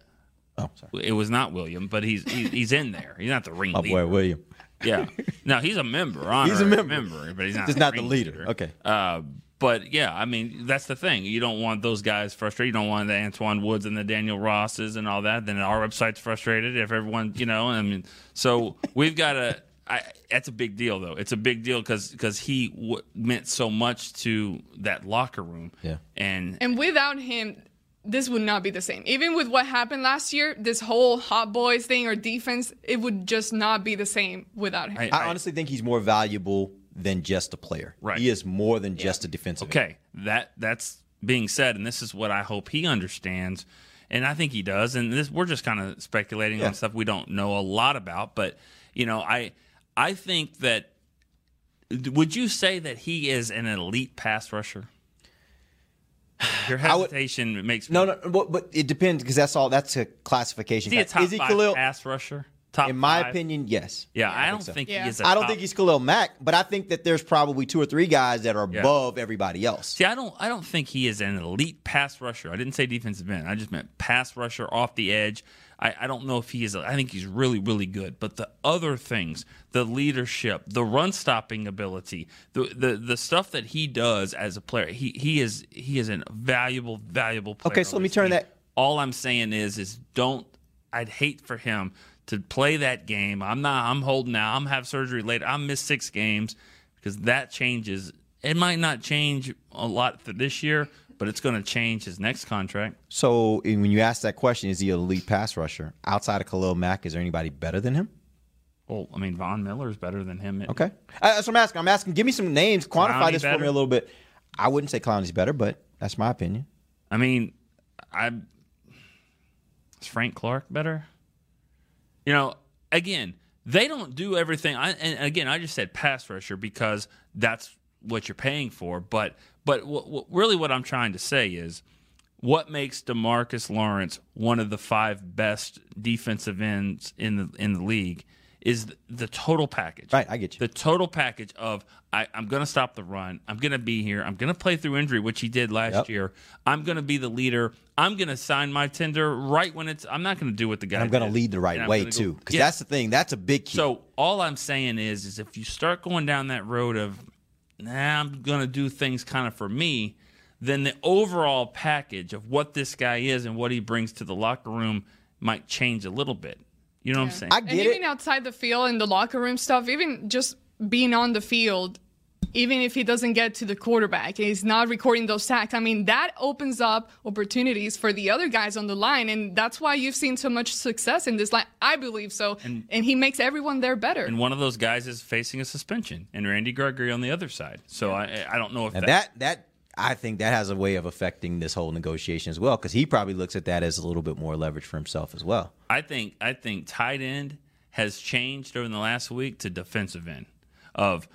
[SPEAKER 2] Oh,
[SPEAKER 4] sorry. It was not William, but he's he's, he's in there. He's not the
[SPEAKER 2] Oh
[SPEAKER 4] ringleader.
[SPEAKER 2] boy, William.
[SPEAKER 4] Yeah. No, he's a member.
[SPEAKER 2] He's a
[SPEAKER 4] honorary
[SPEAKER 2] member.
[SPEAKER 4] but he's not.
[SPEAKER 2] Just not the leader. Okay.
[SPEAKER 4] Uh, but yeah, I mean that's the thing. You don't want those guys frustrated. You don't want the Antwaun Woods and the Daniel Rosses and all that. Then our website's frustrated if everyone, you know. I mean, so we've got to. I, that's a big deal, though. It's a big deal because he w- meant so much to that locker room.
[SPEAKER 2] Yeah.
[SPEAKER 4] And
[SPEAKER 1] And without him, this would not be the same. Even with what happened last year, this whole hot boys thing or defense, it would just not be the same without him.
[SPEAKER 2] I, honestly think he's more valuable than just a player.
[SPEAKER 4] Right.
[SPEAKER 2] He is more than just a defensive.
[SPEAKER 4] Okay, that that's being said, and this is what I hope he understands, and I think he does. And this we're just kind of speculating
[SPEAKER 2] Yeah.
[SPEAKER 4] on stuff we don't know a lot about, but you know, I I think that would you say that he is an elite pass rusher? Your hesitation makes me.
[SPEAKER 2] No, no, but, but it depends because that's all. That's a classification.
[SPEAKER 4] Is he a top
[SPEAKER 2] is he Khalil?
[SPEAKER 4] pass rusher? Top
[SPEAKER 2] in my
[SPEAKER 4] five?
[SPEAKER 2] opinion, yes.
[SPEAKER 4] Yeah, I don't
[SPEAKER 2] so.
[SPEAKER 4] think he is. a
[SPEAKER 2] I don't
[SPEAKER 4] top-
[SPEAKER 2] think he's Khalil Mack, but I think that there's probably two or three guys that are
[SPEAKER 4] Yeah.
[SPEAKER 2] above everybody else.
[SPEAKER 4] See, I don't. I don't think he is an elite pass rusher. I didn't say defensive end. I just meant pass rusher off the edge. I, I don't know if he is. I think he's really, really good. But the other things, the leadership, the run stopping ability, the the the stuff that he does as a player, he he is he is a valuable, valuable player.
[SPEAKER 2] Okay, so let me turn
[SPEAKER 4] team.
[SPEAKER 2] that-
[SPEAKER 4] All I'm saying is, is don't. I'd hate for him to play that game. I'm not. I'm holding out. I'm have surgery later. I miss six games because that changes. It might not change a lot for this year, but it's going to change his next contract.
[SPEAKER 2] So when you ask that question, is he an elite pass rusher outside of Khalil Mack? Is there anybody better than him?
[SPEAKER 4] Well, I mean, Von Miller is better than him.
[SPEAKER 2] Okay, uh, that's what I'm asking. I'm asking. Give me some names. Quantify
[SPEAKER 4] Clowney
[SPEAKER 2] this for me a little bit. I wouldn't say Clowney's better, but that's my opinion.
[SPEAKER 4] I mean, I is Frank Clark better? You know, again, they don't do everything. I, and again, I just said pass rusher because that's what you're paying for. But but what, what, really, what I'm trying to say is, what makes Demarcus Lawrence one of the five best defensive ends in the in the league is the, the total package.
[SPEAKER 2] Right, I get you.
[SPEAKER 4] The total package of I, I'm going to stop the run. I'm going to be here. I'm going to play through injury, which he did last
[SPEAKER 2] Yep.
[SPEAKER 4] year. I'm going to be the leader. I'm going to sign my tender right when it's. I'm not going to do what the guy.
[SPEAKER 2] And I'm going to lead the right way too, because
[SPEAKER 4] Yeah.
[SPEAKER 2] that's the thing. That's a big key.
[SPEAKER 4] So all I'm saying is, is if you start going down that road of, nah, I'm going to do things kind of for me, then the overall package of what this guy is and what he brings to the locker room might change a little bit. You know what I'm saying?
[SPEAKER 1] I get and even outside the field and the locker room stuff, even just being on the field, even if he doesn't get to the quarterback, he's not recording those sacks. I mean, that opens up opportunities for the other guys on the line, and that's why you've seen so much success in this line. I believe so, and, he makes everyone there better.
[SPEAKER 4] and one of those guys is facing a suspension, and Randy Gregory on the other side. So I, I don't know if
[SPEAKER 2] And that that I think that has a way of affecting this whole negotiation as well, because he probably looks at that as a little bit more leverage for himself as well.
[SPEAKER 4] I think I think tight end has changed over the last week to defensive end. Of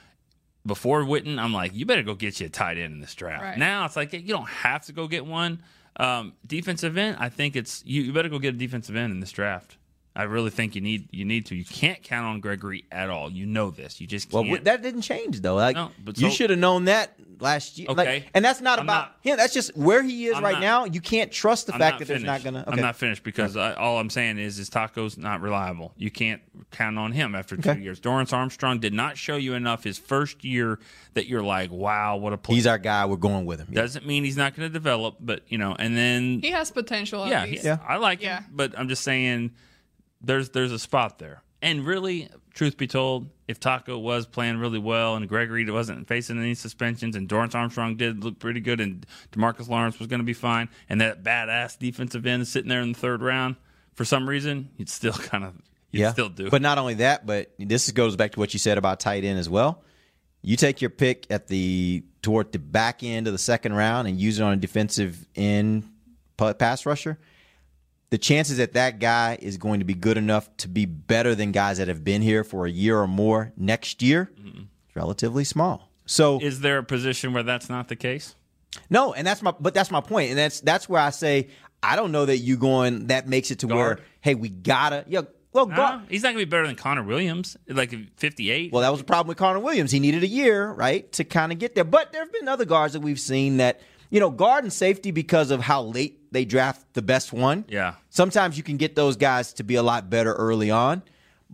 [SPEAKER 4] before Witten, I'm like, you better go get you a tight end in this draft.
[SPEAKER 1] Right.
[SPEAKER 4] Now it's like you don't have to go get one. Um, defensive end, I think it's you, you better go get a defensive end in this draft. I really think you need you need to. You can't count on Gregory at all. You know this. You just
[SPEAKER 2] Well,
[SPEAKER 4] can't.
[SPEAKER 2] that didn't change though. Like
[SPEAKER 4] No, but
[SPEAKER 2] you should have known that last year. Like,
[SPEAKER 4] Okay.
[SPEAKER 2] and that's not
[SPEAKER 4] I'm
[SPEAKER 2] about
[SPEAKER 4] not-
[SPEAKER 2] him. That's just where he is
[SPEAKER 4] I'm
[SPEAKER 2] right
[SPEAKER 4] not-
[SPEAKER 2] now. You can't trust the
[SPEAKER 4] I'm
[SPEAKER 2] fact
[SPEAKER 4] not
[SPEAKER 2] that there's not gonna.
[SPEAKER 4] I'm not finished because I, all I'm saying is, is Taco's not reliable. You can't count on him after two
[SPEAKER 2] Okay.
[SPEAKER 4] years. Dorance Armstrong did not show you enough his first year that you're like, wow, what a player.
[SPEAKER 2] He's our guy. We're going with him. Yeah.
[SPEAKER 4] Doesn't mean he's not going to develop, but you know, and then
[SPEAKER 1] he has potential. At
[SPEAKER 4] yeah,
[SPEAKER 1] least.
[SPEAKER 4] he- I like him, but I'm just saying there's there's a spot there. And really, truth be told, if Taco was playing really well and Gregory wasn't facing any suspensions and Dorance Armstrong did look pretty good and Demarcus Lawrence was going to be fine and that badass defensive end sitting there in the third round, for some reason, you'd still kind of you'd
[SPEAKER 2] yeah,
[SPEAKER 4] still do it.
[SPEAKER 2] But not only that, but this goes back to what you said about tight end as well. You take your pick at the toward the back end of the second round and use it on a defensive end pass rusher. The chances that that guy is going to be good enough to be better than guys that have been here for a year or more next year is relatively small. So
[SPEAKER 4] is there a position where that's not the case?
[SPEAKER 2] No, and that's my but that's my point, and that's that's where I say I don't know that you going that makes it to
[SPEAKER 4] Guard.
[SPEAKER 2] where hey we gotta yeah well
[SPEAKER 4] Nah,
[SPEAKER 2] guard.
[SPEAKER 4] he's not going to be better than Connor Williams, like 58.
[SPEAKER 2] Well, that was the problem with Connor Williams. He needed a year, right, to kind of get there. But there have been other guards that we've seen that, you know, guard and safety because of how late they draft the best one.
[SPEAKER 4] Yeah.
[SPEAKER 2] Sometimes you can get those guys to be a lot better early on.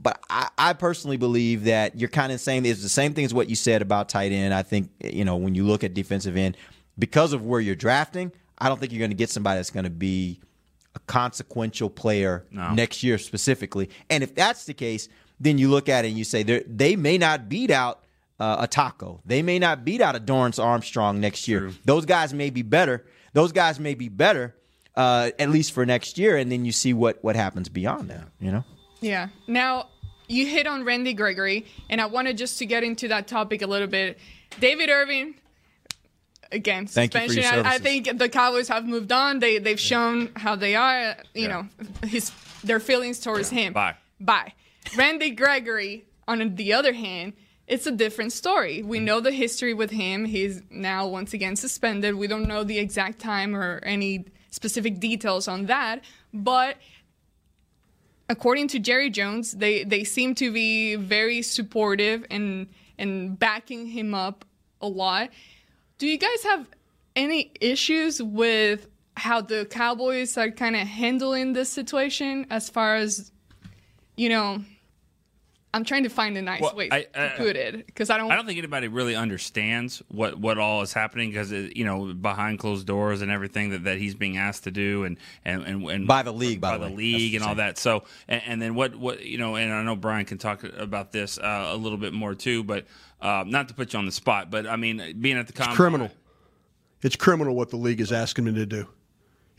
[SPEAKER 2] But I, I personally believe that you're kind of saying it's the same thing as what you said about tight end. I think, you know, when you look at defensive end, because of where you're drafting, I don't think you're going to get somebody that's going to be a consequential player
[SPEAKER 4] No.
[SPEAKER 2] next year specifically. And if that's the case, then you look at it and you say they're- may not beat out uh, a Taco. They may not beat out a Dorance Armstrong next year. Those guys may be better. Those guys may be better uh, at least for next year, and then you see what what happens beyond that. You know.
[SPEAKER 1] Yeah. Now, you hit on Randy Gregory, and I wanted just to get into that topic a little bit. David Irving, again,
[SPEAKER 2] Thank you for
[SPEAKER 1] suspension.
[SPEAKER 2] your
[SPEAKER 1] I, I think the Cowboys have moved on. They they've shown how they are. You know, his their feelings towards him.
[SPEAKER 4] Bye.
[SPEAKER 1] Bye. Randy Gregory, on the other hand, it's a different story. We know the history with him. He's now once again suspended. We don't know the exact time or any specific details on that, but according to Jerry Jones, they they seem to be very supportive and and backing him up a lot. Do you guys have any issues with how the Cowboys are kind of handling this situation as far as you know I'm trying to find a nice
[SPEAKER 4] Well,
[SPEAKER 1] way
[SPEAKER 4] I-
[SPEAKER 1] to
[SPEAKER 4] uh,
[SPEAKER 1] put it because I don't
[SPEAKER 4] I don't think anybody really understands what, what all is happening because you know behind closed doors and everything that, that he's being asked to do and and, and, and
[SPEAKER 2] By the league, by
[SPEAKER 4] by
[SPEAKER 2] the
[SPEAKER 4] the league
[SPEAKER 2] That's
[SPEAKER 4] and all that. So and, and then what what you know and I know Bryan can talk about this uh, a little bit more too, but uh, not to put you on the spot, but I mean being at the
[SPEAKER 14] It's
[SPEAKER 4] combine,
[SPEAKER 14] criminal. It's criminal what the league is asking me to do.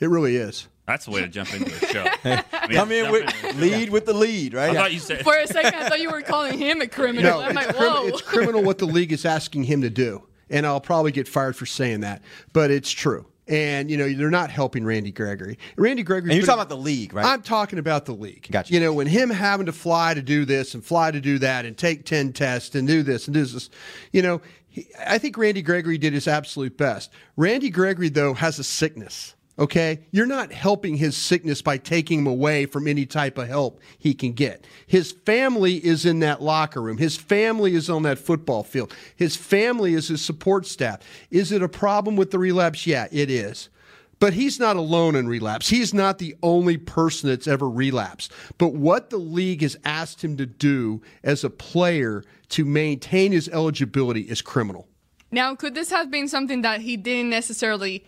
[SPEAKER 14] It really is.
[SPEAKER 4] That's the way to jump into a show. I mean,
[SPEAKER 2] Come in with
[SPEAKER 4] in.
[SPEAKER 2] lead with the lead, right?
[SPEAKER 4] I thought you said
[SPEAKER 1] For a second, I thought you were calling him a criminal.
[SPEAKER 14] No,
[SPEAKER 1] I'm
[SPEAKER 14] it's,
[SPEAKER 1] like,
[SPEAKER 14] crim-
[SPEAKER 1] whoa.
[SPEAKER 14] it's criminal what the league is asking him to do. And I'll probably get fired for saying that, but it's true. And, you know, they're not helping Randy Gregory. Randy Gregory.
[SPEAKER 2] And you're talking about the league, right?
[SPEAKER 14] I'm talking about the league.
[SPEAKER 2] Gotcha.
[SPEAKER 14] You know, when him having to fly to do this and fly to do that and take 10 tests and do this and do this, you know, he, I think Randy Gregory did his absolute best. Randy Gregory, though, has a sickness. Okay. You're not helping his sickness by taking him away from any type of help he can get. His family is in that locker room. His family is on that football field. His family is his support staff. Is it a problem with the relapse? Yeah, it is. But he's not alone in relapse. He's not the only person that's ever relapsed. But what the league has asked him to do as a player to maintain his eligibility is criminal.
[SPEAKER 1] Now, could this have been something that he didn't necessarily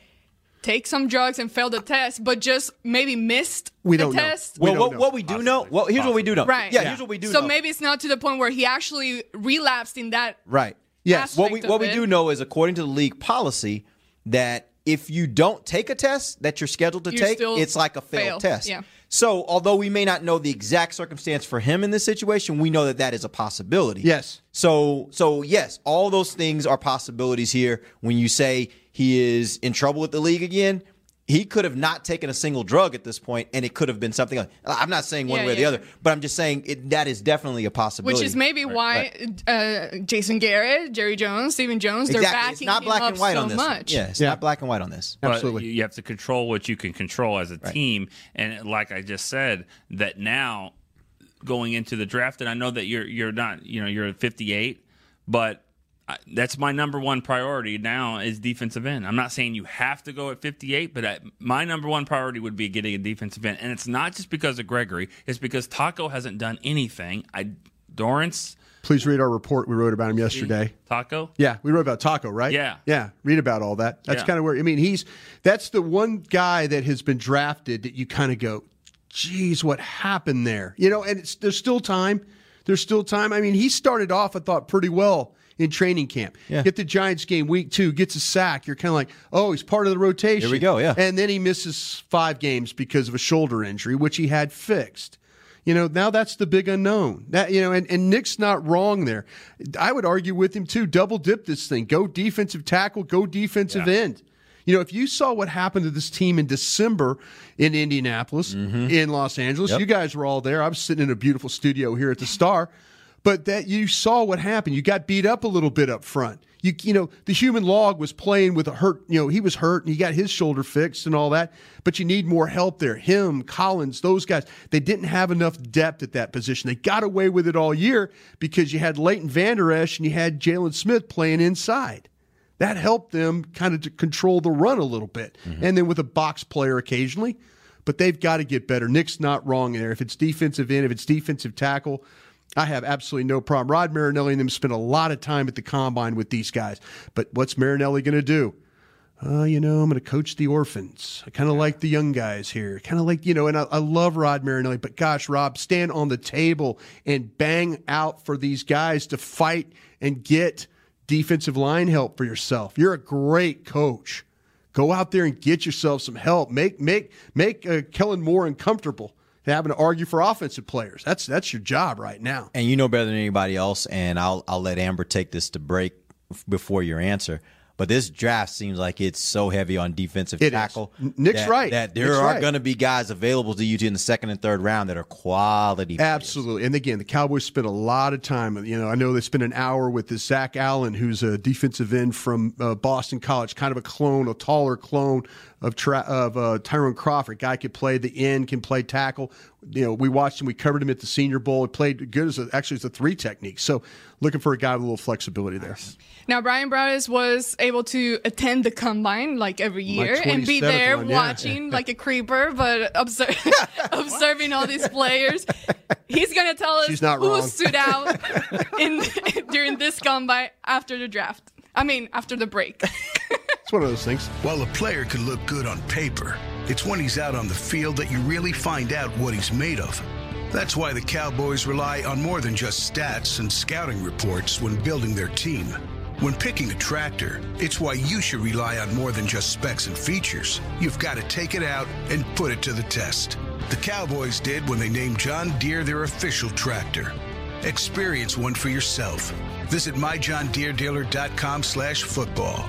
[SPEAKER 1] take some drugs and fail the test, but just maybe missed
[SPEAKER 14] We
[SPEAKER 1] the
[SPEAKER 14] don't know.
[SPEAKER 1] test?
[SPEAKER 2] well, what, what we do know, well, here's what we do know.
[SPEAKER 1] Right.
[SPEAKER 2] Yeah, here's what we do
[SPEAKER 1] so
[SPEAKER 2] know.
[SPEAKER 1] maybe it's not to the point where he actually relapsed in that.
[SPEAKER 2] Right.
[SPEAKER 1] Yes.
[SPEAKER 2] What we what
[SPEAKER 1] of
[SPEAKER 2] we
[SPEAKER 1] it.
[SPEAKER 2] do know is according to the league policy that if you don't take a test that you're scheduled to
[SPEAKER 1] You
[SPEAKER 2] take, it's like a failed
[SPEAKER 1] fail.
[SPEAKER 2] test.
[SPEAKER 1] Yeah.
[SPEAKER 2] So, although we may not know the exact circumstance for him in this situation, we know that that is a possibility.
[SPEAKER 14] Yes.
[SPEAKER 2] So, so yes, all those things are possibilities here. When you say he is in trouble with the league again, he could have not taken a single drug at this point, and it could have been something else. I'm not saying one
[SPEAKER 1] Yeah,
[SPEAKER 2] way or the other, but I'm just saying it, that is definitely a possibility.
[SPEAKER 1] Which is maybe why uh, Jason Garrett, Jerry Jones, Stephen Jones, they're
[SPEAKER 2] Exactly.
[SPEAKER 1] backing
[SPEAKER 2] It's not
[SPEAKER 1] him
[SPEAKER 2] black
[SPEAKER 1] up
[SPEAKER 2] and white
[SPEAKER 1] so
[SPEAKER 2] on this.
[SPEAKER 1] much.
[SPEAKER 2] Yeah, it's not black and white on this.
[SPEAKER 4] But you- you have to control what you can control as a team, and like I just said, that now going into the draft, and I know that you're you're not you know you're at 58, but I, that's my number one priority now is defensive end. I'm not saying you have to go at 58, but I, my number one priority would be getting a defensive end, and it's not just because of Gregory. It's because Taco hasn't done anything. I Dorance
[SPEAKER 14] Please read our report we wrote about him yesterday.
[SPEAKER 4] Taco.
[SPEAKER 14] Yeah, we wrote about Taco, right?
[SPEAKER 4] Yeah.
[SPEAKER 14] Yeah, read about all that. That's
[SPEAKER 4] Yeah.
[SPEAKER 14] kind of where I mean, he's that's the one guy that has been drafted that you kind of go, "Geez, what happened there?" You know, and it's there's still time. There's still time. I mean, he started off I thought pretty well in training camp.
[SPEAKER 2] Yeah.
[SPEAKER 14] Get the Giants game week 2, gets a sack. You're kind of like, "Oh, he's part of the rotation."
[SPEAKER 2] Here we go, yeah.
[SPEAKER 14] And then he misses 5 games because of a shoulder injury which he had fixed. You know, now that's the big unknown. That you know, and, and Nick's not wrong there. I would argue with him too. Double dip this thing. Go defensive tackle. Go defensive end. You know, if you saw what happened to this team in December in Indianapolis, mm-hmm. in Los Angeles,
[SPEAKER 2] Yep.
[SPEAKER 14] you guys were all there. I was sitting in a beautiful studio here at the Star, but that you saw what happened. You got beat up a little bit up front. You you know, the human log was playing with a hurt, you know, he was hurt and he got his shoulder fixed and all that, but you need more help there. Him, Collins, those guys, they didn't have enough depth at that position. They got away with it all year because you had Leighton Vander Esch and you had Jaylon Smith playing inside that helped them kind of to control the run a little bit. Mm-hmm. And then with a box player occasionally, but they've got to get better. Nick's not wrong there. If it's defensive end, if it's defensive tackle, I have absolutely no problem. Rod Marinelli and them spent a lot of time at the combine with these guys. But what's Marinelli going to do? Uh, you know, I'm going to coach the orphans. I kind of like the young guys here. Kind of like, you know, and I, I love Rod Marinelli, but gosh, Rob, stand on the table and bang out for these guys to fight and get defensive line help for yourself. You're a great coach. Go out there and get yourself some help. Make make make uh, Kellen Moore uncomfortable having to argue for offensive players. That's that's your job right now.
[SPEAKER 2] And you know better than anybody else. And I'll I'll let Amber take this to break before your answer. But this draft seems like it's so heavy on defensive
[SPEAKER 14] It is.
[SPEAKER 2] tackle.
[SPEAKER 14] N- Nick's
[SPEAKER 2] that-
[SPEAKER 14] right.
[SPEAKER 2] That there
[SPEAKER 14] Nick's
[SPEAKER 2] are
[SPEAKER 14] right.
[SPEAKER 2] going to be guys available to you in the second and third round that are quality.
[SPEAKER 14] Absolutely. And again, the Cowboys spent a lot of time. You know, I know they spent an hour with this Zach Allen, who's a defensive end from uh, Boston College, kind of a clone, a taller clone of tra- of uh, Tyrone Crawford. Guy could play the end, can play tackle. You know, we watched him. We covered him at the Senior Bowl. He played good as a, actually as a three technique. So, looking for a guy with a little flexibility there.
[SPEAKER 1] Now, Bryan Broaddus was able to attend the combine like every year and be there
[SPEAKER 14] one, yeah.
[SPEAKER 1] watching like a creeper, but observe, observing all these players. He's going to tell us who
[SPEAKER 14] wrong.
[SPEAKER 1] stood out in during this combine after the draft. I mean, after the break.
[SPEAKER 14] It's one of those things.
[SPEAKER 12] While a player could look good on paper, it's when he's out on the field that you really find out what he's made of. That's why the Cowboys rely on more than just stats and scouting reports when building their team. When picking a tractor, it's why you should rely on more than just specs and features. You've got to take it out and put it to the test. The Cowboys did when they named John Deere their official tractor. Experience one for yourself. Visit myjohndeerdealer.com slash football.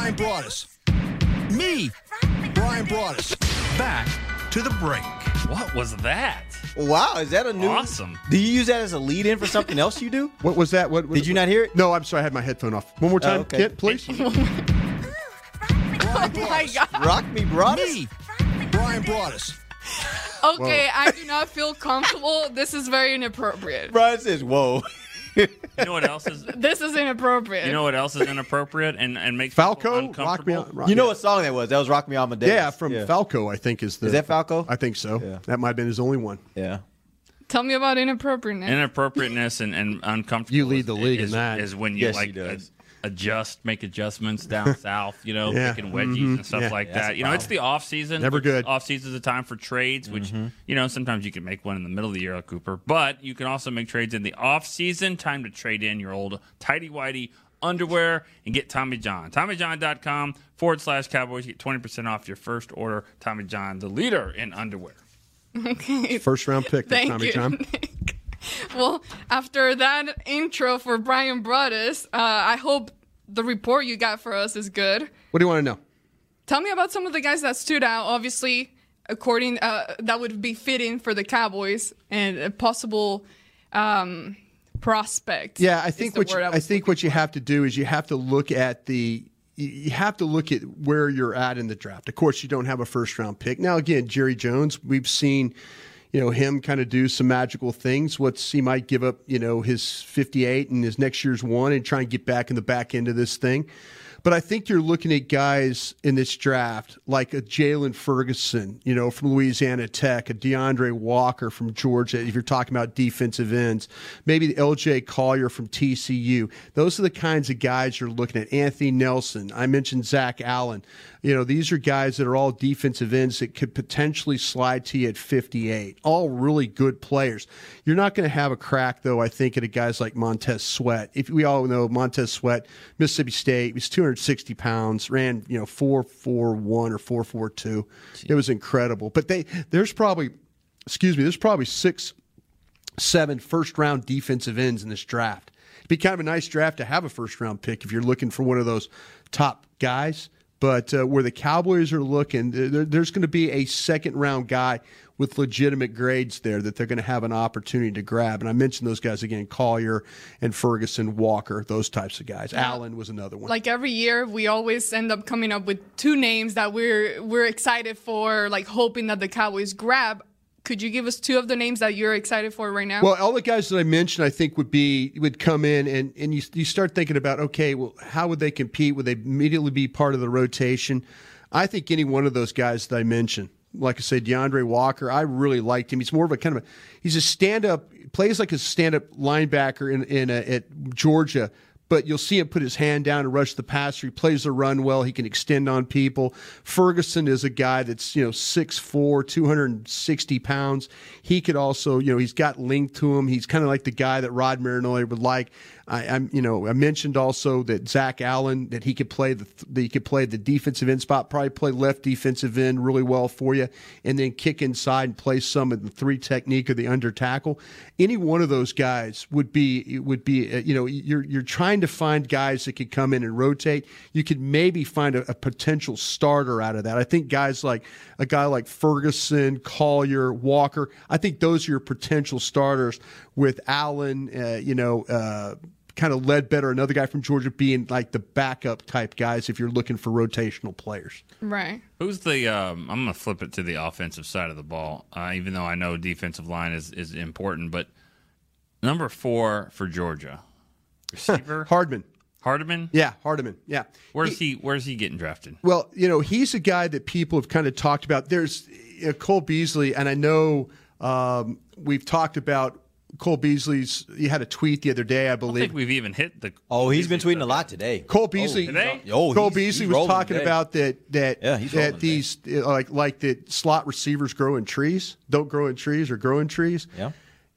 [SPEAKER 11] Bryan Broaddus. Me, Bryan Broaddus.
[SPEAKER 15] Back to the break.
[SPEAKER 4] What was that?
[SPEAKER 2] Wow, is that a new?
[SPEAKER 4] Awesome.
[SPEAKER 2] Do you use that as a lead in for something else you do?
[SPEAKER 14] What was that? What, what
[SPEAKER 2] Did you not hear it?
[SPEAKER 14] No, I'm sorry. I had my headphone off. One more oh, time,
[SPEAKER 2] Oh, okay.
[SPEAKER 14] Kit, please.
[SPEAKER 1] oh my god.
[SPEAKER 2] Rock me, Broaddus.
[SPEAKER 11] Me, Bryan Broaddus.
[SPEAKER 1] Okay, I do not feel comfortable. This is very inappropriate.
[SPEAKER 2] Brian says, "Whoa."
[SPEAKER 4] You know what else is?
[SPEAKER 1] This is inappropriate.
[SPEAKER 4] You know what else is inappropriate and and makes
[SPEAKER 14] Falco, Rock Me
[SPEAKER 4] uncomfortable?
[SPEAKER 14] On. Rock-
[SPEAKER 2] You know
[SPEAKER 14] yeah.
[SPEAKER 2] what song that was? That was "Rock Me Amadeus."
[SPEAKER 14] Yeah, from Falco, I think is the.
[SPEAKER 2] Is that Falco?
[SPEAKER 14] I think so.
[SPEAKER 2] Yeah.
[SPEAKER 14] That might have been his only one.
[SPEAKER 2] Yeah.
[SPEAKER 1] Tell me about inappropriateness.
[SPEAKER 4] Inappropriateness and, and uncomfortable.
[SPEAKER 14] You lead the
[SPEAKER 4] is-
[SPEAKER 14] league in
[SPEAKER 4] is,
[SPEAKER 14] that.
[SPEAKER 4] Is when you
[SPEAKER 2] Yes, he
[SPEAKER 4] like
[SPEAKER 2] does.
[SPEAKER 4] a- adjust, make adjustments down south. You know,
[SPEAKER 14] Yeah.
[SPEAKER 4] picking wedgies
[SPEAKER 14] Mhm.
[SPEAKER 4] and stuff
[SPEAKER 14] Yeah.
[SPEAKER 4] like
[SPEAKER 2] That's
[SPEAKER 4] that. You know, it's the
[SPEAKER 2] problem.
[SPEAKER 4] off season.
[SPEAKER 14] Never good.
[SPEAKER 4] Off season is a time for trades, which
[SPEAKER 2] Mm-hmm.
[SPEAKER 4] you know sometimes you can make one in the middle of the year, like Cooper. But you can also make trades in the off season. Time to trade in your old tidy whitey underwear and get Tommy John. TommyJohn.com forward slash Cowboys. Get twenty percent off your first order. Tommy John, the leader in underwear.
[SPEAKER 1] okay.
[SPEAKER 14] First round pick, there,
[SPEAKER 1] Thank
[SPEAKER 14] Tommy
[SPEAKER 1] you.
[SPEAKER 14] John.
[SPEAKER 1] well, after that intro for Bryan Broaddus, uh, I hope the report you got for us is good.
[SPEAKER 14] What do you want to know?
[SPEAKER 1] Tell me about some of the guys that stood out. Obviously, according uh, that would be fitting for the Cowboys and a possible um, prospect.
[SPEAKER 14] Yeah, I think what you,
[SPEAKER 1] word
[SPEAKER 14] I, think what you have to do is you have to look at the you have to look at where you're at in the draft. Of course, you don't have a first round pick. Now again, Jerry Jones, we've seen you know him kind of do some magical things. What's he might give up, you know, his 58 and his next year's one and try and get back in the back end of this thing. But I think you're looking at guys in this draft like a Jaylon Ferguson, you know, from Louisiana Tech, a D'Andre Walker from Georgia. If you're talking about defensive ends, maybe the LJ Collier from TCU. Those are the kinds of guys you're looking at. Anthony Nelson. I mentioned Zach Allen. You know, these are guys that are all defensive ends that could potentially slide to you at 58. All really good players. You're not going to have a crack, though, I think, at a guys like Montez Sweat. If we all know Montez Sweat, Mississippi State, was 260 pounds, ran, you know, 441 or 442. It was incredible. But they there's probably, excuse me, there's probably six, seven first round defensive ends in this draft. It'd be kind of a nice draft to have a first round pick if you're looking for one of those top guys. But uh, where the Cowboys are looking, there, there's going to be a second round guy with legitimate grades there that they're going to have an opportunity to grab. And I mentioned those guys again Collier and Ferguson, Walker, those types of guys. Allen was another one.
[SPEAKER 1] Like every year, we always end up coming up with two names that we're we're excited for, like hoping that the Cowboys grab. Could you give us two of the names that you're excited for right now?
[SPEAKER 14] Well, all the guys that I mentioned, I think would be would come in, and and you you start thinking about okay, well, how would they compete? Would they immediately be part of the rotation? I think any one of those guys that I mentioned, like I said, D'Andre Walker, I really liked him. He's more of a kind of a he's a stand up plays like a stand up linebacker in in a, at Georgia. But you'll see him put his hand down and rush the passer. He plays the run well. He can extend on people. Ferguson is a guy that's, you know, 6'4, 260 pounds. He could also, you know, he's got length to him. He's kind of like the guy that Rod Marinelli would like. I, am you know, I mentioned also that Zach Allen that he could play the that he could play the defensive end spot, probably play left defensive end really well for you, and then kick inside and play some of the three technique or the under tackle. Any one of those guys would be would be uh, you know you're you're trying to find guys that could come in and rotate. You could maybe find a, a potential starter out of that. I think guys like a guy like Ferguson, Collier, Walker. I think those are your potential starters with Allen. Uh, you know. Uh, kind of Ledbetter, another guy from Georgia, being like the backup type guys if you're looking for rotational players.
[SPEAKER 1] Right.
[SPEAKER 4] Who's the? Um, I'm going to flip it to the offensive side of the ball. Uh, even though I know defensive line is is important, but number four for Georgia, receiver
[SPEAKER 14] Hardman.
[SPEAKER 4] Hardman.
[SPEAKER 14] Yeah, Hardman. Yeah.
[SPEAKER 4] Where's he, Where's he getting drafted?
[SPEAKER 14] Well, you know, he's a guy that people have kind of talked about. There's uh, Cole Beasley, and I know um, we've talked about Cole Beasley's. He had a tweet the other day, I
[SPEAKER 4] I
[SPEAKER 14] believe.
[SPEAKER 4] think we've even hit the.
[SPEAKER 2] Oh, he's been tweeting a lot today.
[SPEAKER 14] Cole Beasley.
[SPEAKER 4] today?
[SPEAKER 2] Oh,
[SPEAKER 14] Cole
[SPEAKER 2] he's-
[SPEAKER 14] Beasley
[SPEAKER 2] he's
[SPEAKER 14] was talking
[SPEAKER 2] today.
[SPEAKER 14] about that that
[SPEAKER 2] Yeah, he's rolling
[SPEAKER 14] that these uh, like like that slot receivers grow in trees, don't grow in trees or grow in trees.
[SPEAKER 2] Yeah.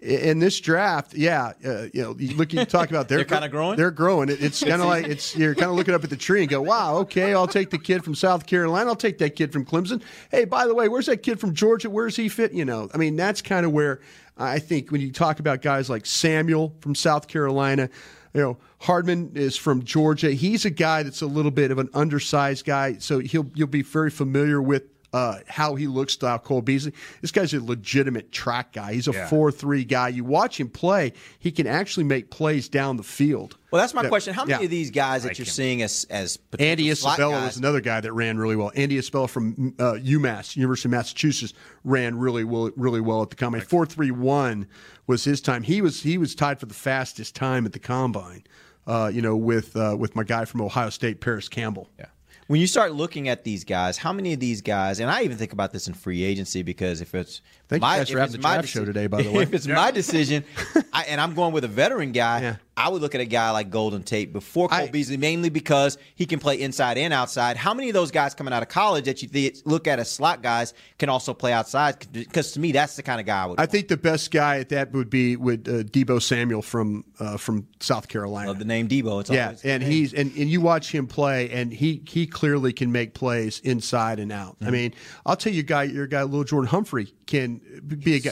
[SPEAKER 14] In this draft, yeah, uh, you know, you look, you talk about they're,
[SPEAKER 2] They're kinda growing?
[SPEAKER 14] They're growing. It, it's kind of like it's you're kind of looking up at the tree and go, wow, okay, I'll take the kid from South Carolina. I'll take that kid from Clemson. Hey, by the way, where's that kid from Georgia? Where's he fit? You know, I mean, that's kind of where I think when you talk about guys like Samuel from South Carolina, you know, Hardman is from Georgia. He's a guy that's a little bit of an undersized guy, so he'll you'll be very familiar with uh, how he looks style Cole Beasley. This guy's a legitimate track guy. He's a
[SPEAKER 2] Yeah.
[SPEAKER 14] four three guy. You watch him play, he can actually make plays down the field.
[SPEAKER 2] Well, that's my
[SPEAKER 14] Yeah.
[SPEAKER 2] question. How many
[SPEAKER 14] Yeah.
[SPEAKER 2] of these guys that you're seeing as as potential
[SPEAKER 14] Andy
[SPEAKER 2] slot
[SPEAKER 14] Isabella was another guy that ran really well. Andy Isabella from uh, UMass, University of Massachusetts, ran really well, really well at the combine. Four three one was his time. He was he was tied for the fastest time at the combine. Uh, you know, with uh, with my guy from Ohio State, Parris Campbell.
[SPEAKER 2] Yeah. When you start looking at these guys, how many of these guys, and I even think about this in free agency because if it's
[SPEAKER 14] Thank you
[SPEAKER 2] my,
[SPEAKER 14] guys for having the
[SPEAKER 2] my
[SPEAKER 14] draft show today, by the way.
[SPEAKER 2] If it's my decision, I, and I'm going with a veteran guy, I would look at a guy like Golden Tate before Cole Beasley, mainly because he can play inside and outside. How many of those guys coming out of college that you th- look at as slot guys can also play outside? Because to me, that's the kind of guy I would.
[SPEAKER 14] I think the best guy at that would be with uh, Deebo Samuel from uh, from South Carolina.
[SPEAKER 2] Love the name Deebo. It's
[SPEAKER 14] yeah, and
[SPEAKER 2] name.
[SPEAKER 14] he's and, and you watch him play, and he he clearly can make plays inside and out. I
[SPEAKER 2] Mhm.
[SPEAKER 14] mean, I'll tell you, guy, your guy, little Jordan Humphrey, can be a guy.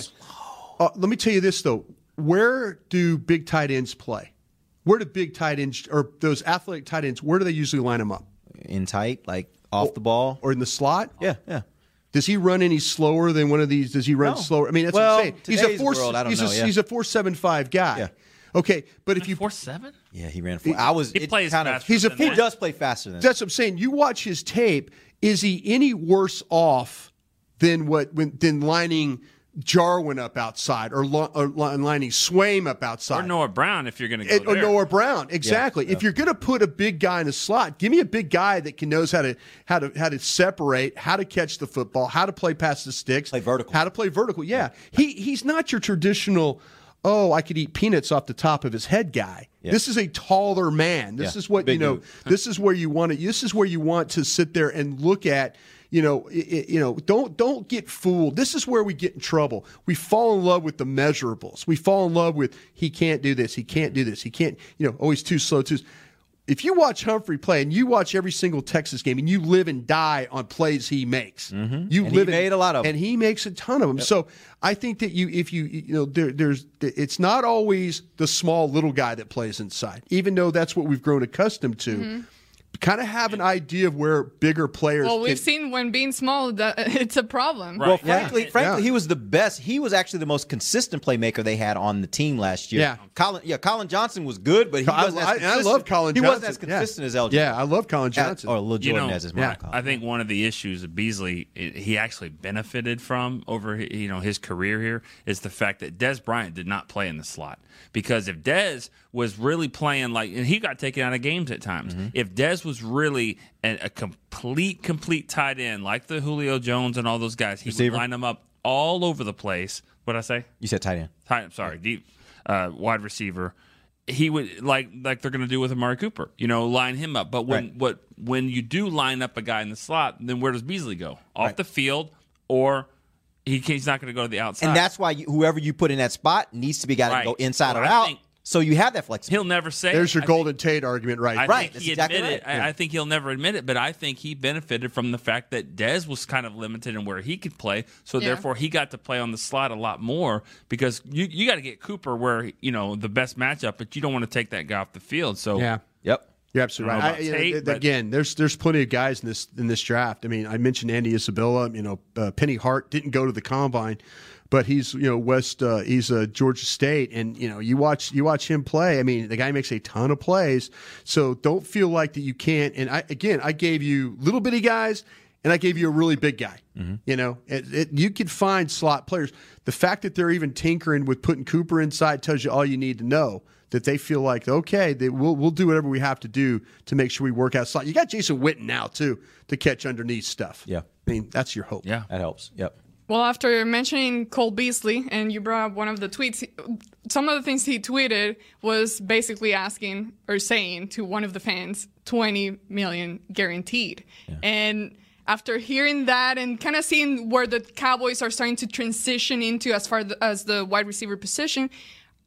[SPEAKER 14] Uh, let me tell you this though: where do big tight ends play? Where do big tight ends or those athletic tight ends? Where do they usually line them up?
[SPEAKER 2] In tight, like off the ball,
[SPEAKER 14] or in the slot?
[SPEAKER 2] Yeah, yeah.
[SPEAKER 14] Does he run any slower than one of these? Does he run
[SPEAKER 2] No.
[SPEAKER 14] slower? I mean, that's
[SPEAKER 2] Well,
[SPEAKER 14] what I'm saying. He's a four.
[SPEAKER 2] world, I don't
[SPEAKER 14] he's
[SPEAKER 2] know,
[SPEAKER 14] a
[SPEAKER 2] yeah.
[SPEAKER 14] he's a four seven five guy.
[SPEAKER 2] Yeah.
[SPEAKER 14] Okay, but if you
[SPEAKER 4] four seven,
[SPEAKER 2] yeah, he ran. Four. I was.
[SPEAKER 4] He plays
[SPEAKER 2] kind of.
[SPEAKER 4] faster
[SPEAKER 14] He's a
[SPEAKER 4] than
[SPEAKER 2] He
[SPEAKER 4] that.
[SPEAKER 2] does play faster than.
[SPEAKER 14] That's what I'm saying. You watch his tape. Is he any worse off than what when, than lining Jarwin up outside or, lo- or lining Swaim up outside.
[SPEAKER 4] Or Noah Brown if you're going to go
[SPEAKER 14] It- or. Noah Brown, exactly. If you're going to put a big guy in a slot, give me a big guy that can knows how to how to how to separate, how to catch the football, how to play past the sticks, play vertical, how to play vertical. Yeah, he he's not your traditional. Oh, I could eat peanuts off the top of his head guy.
[SPEAKER 2] Yeah.
[SPEAKER 14] This is a taller man. This
[SPEAKER 2] Yeah,
[SPEAKER 14] is what
[SPEAKER 2] big
[SPEAKER 14] you know. this is where you want to. This is where you want to sit there and look at. You know, i- i- you know, don't don't get fooled. This is where we get in trouble. We fall in love with the measurables. We fall in love with he can't do this, he can't do this, he can't. You know, always too slow, too. If you watch Humphrey play and you watch every single Texas game and you live and die on plays he makes, you
[SPEAKER 2] Mm-hmm. And he
[SPEAKER 14] live in-
[SPEAKER 2] made a lot of 'em.
[SPEAKER 14] and he makes a ton of them. So I think that you, if you, you know, there, there's, it's not always the small little guy that plays inside, even though that's what we've grown accustomed to.
[SPEAKER 1] Mhm.
[SPEAKER 14] Kind of have an idea of where bigger players.
[SPEAKER 1] Well, we've
[SPEAKER 14] can-
[SPEAKER 1] seen when being small, that it's a problem.
[SPEAKER 2] Well, frankly, frankly, he was the best. He was actually the most consistent playmaker they had on the team last year.
[SPEAKER 14] Yeah.
[SPEAKER 2] Collin. Yeah, Collin Johnson was good, but he
[SPEAKER 14] I,
[SPEAKER 2] wasn't. as
[SPEAKER 14] I- I love Collin
[SPEAKER 2] He
[SPEAKER 14] Johnson.
[SPEAKER 2] wasn't as
[SPEAKER 14] Yeah.
[SPEAKER 2] consistent as LJ.
[SPEAKER 14] Yeah, I love Collin Johnson.
[SPEAKER 2] or Lil
[SPEAKER 4] You
[SPEAKER 2] Jordan
[SPEAKER 4] know,
[SPEAKER 2] as his mom.
[SPEAKER 4] I think one of the issues that Beasley eh, he actually benefited from over you know his career here is the fact that Dez Bryant did not play in the slot because if Dez was really playing like and he got taken out of games at times
[SPEAKER 2] Mm-hmm.
[SPEAKER 4] if Dez was really a, a complete complete tight end like the Julio Jones and all those guys he
[SPEAKER 2] Receiver?
[SPEAKER 4] would line them up all over the place what I say
[SPEAKER 2] You said tight end.
[SPEAKER 4] tight I'm sorry deep uh, wide receiver he would like like they're going to do with Amari Cooper, you know, line him up. But when
[SPEAKER 2] Right.
[SPEAKER 4] what when you do line up a guy in the slot, then where does Beasley go? Off
[SPEAKER 2] Right.
[SPEAKER 4] the field, or he, he's not going to go to the outside.
[SPEAKER 2] And that's why you, whoever you put in that spot needs to be got to
[SPEAKER 4] Right.
[SPEAKER 2] go inside
[SPEAKER 4] Well,
[SPEAKER 2] or
[SPEAKER 4] I
[SPEAKER 2] out.
[SPEAKER 4] think-
[SPEAKER 2] so you have that flexibility.
[SPEAKER 4] he'll never say.
[SPEAKER 14] There's your
[SPEAKER 4] I
[SPEAKER 14] Golden Tate argument, right?
[SPEAKER 4] I
[SPEAKER 2] Right,
[SPEAKER 4] think he
[SPEAKER 2] exactly
[SPEAKER 4] admitted.
[SPEAKER 2] right.
[SPEAKER 4] I, I think he'll never admit it, but I think he benefited from the fact that Dez was kind of limited in where he could play, so
[SPEAKER 1] Yeah.
[SPEAKER 4] therefore he got to play on the slot a lot more because you you got to get Cooper where you know the best matchup, but you don't want to take that guy off the field. So
[SPEAKER 14] Yeah.
[SPEAKER 2] Yep.
[SPEAKER 14] You're absolutely right. I-
[SPEAKER 4] about
[SPEAKER 14] I-
[SPEAKER 4] Tate, but-
[SPEAKER 14] again, there's there's plenty of guys in this in this draft. I mean, I mentioned Andy Isabella. You know, uh, Penny Hart didn't go to the combine, but he's you know West. Uh, he's uh, Georgia State, and you know you watch you watch him play. I mean, the guy makes a ton of plays. So don't feel like that you can't. And I again, I gave you little bitty guys. And I gave you a really big guy. You know, it, it, you could find slot players. The fact that they're even tinkering with putting Cooper inside tells you all you need to know that they feel like okay, they, we'll we'll do whatever we have to do to make sure we work out slot. You got Jason Witten now too to catch underneath stuff.
[SPEAKER 2] Yeah.
[SPEAKER 14] I mean that's your hope.
[SPEAKER 4] Yeah,
[SPEAKER 2] that helps. Yep.
[SPEAKER 1] Well, after mentioning Cole Beasley, and you brought up one of the tweets, some of the things he tweeted was basically asking or saying to one of the fans, 20 million guaranteed. And after hearing that and kind of seeing where the Cowboys are starting to transition into as far as the wide receiver position,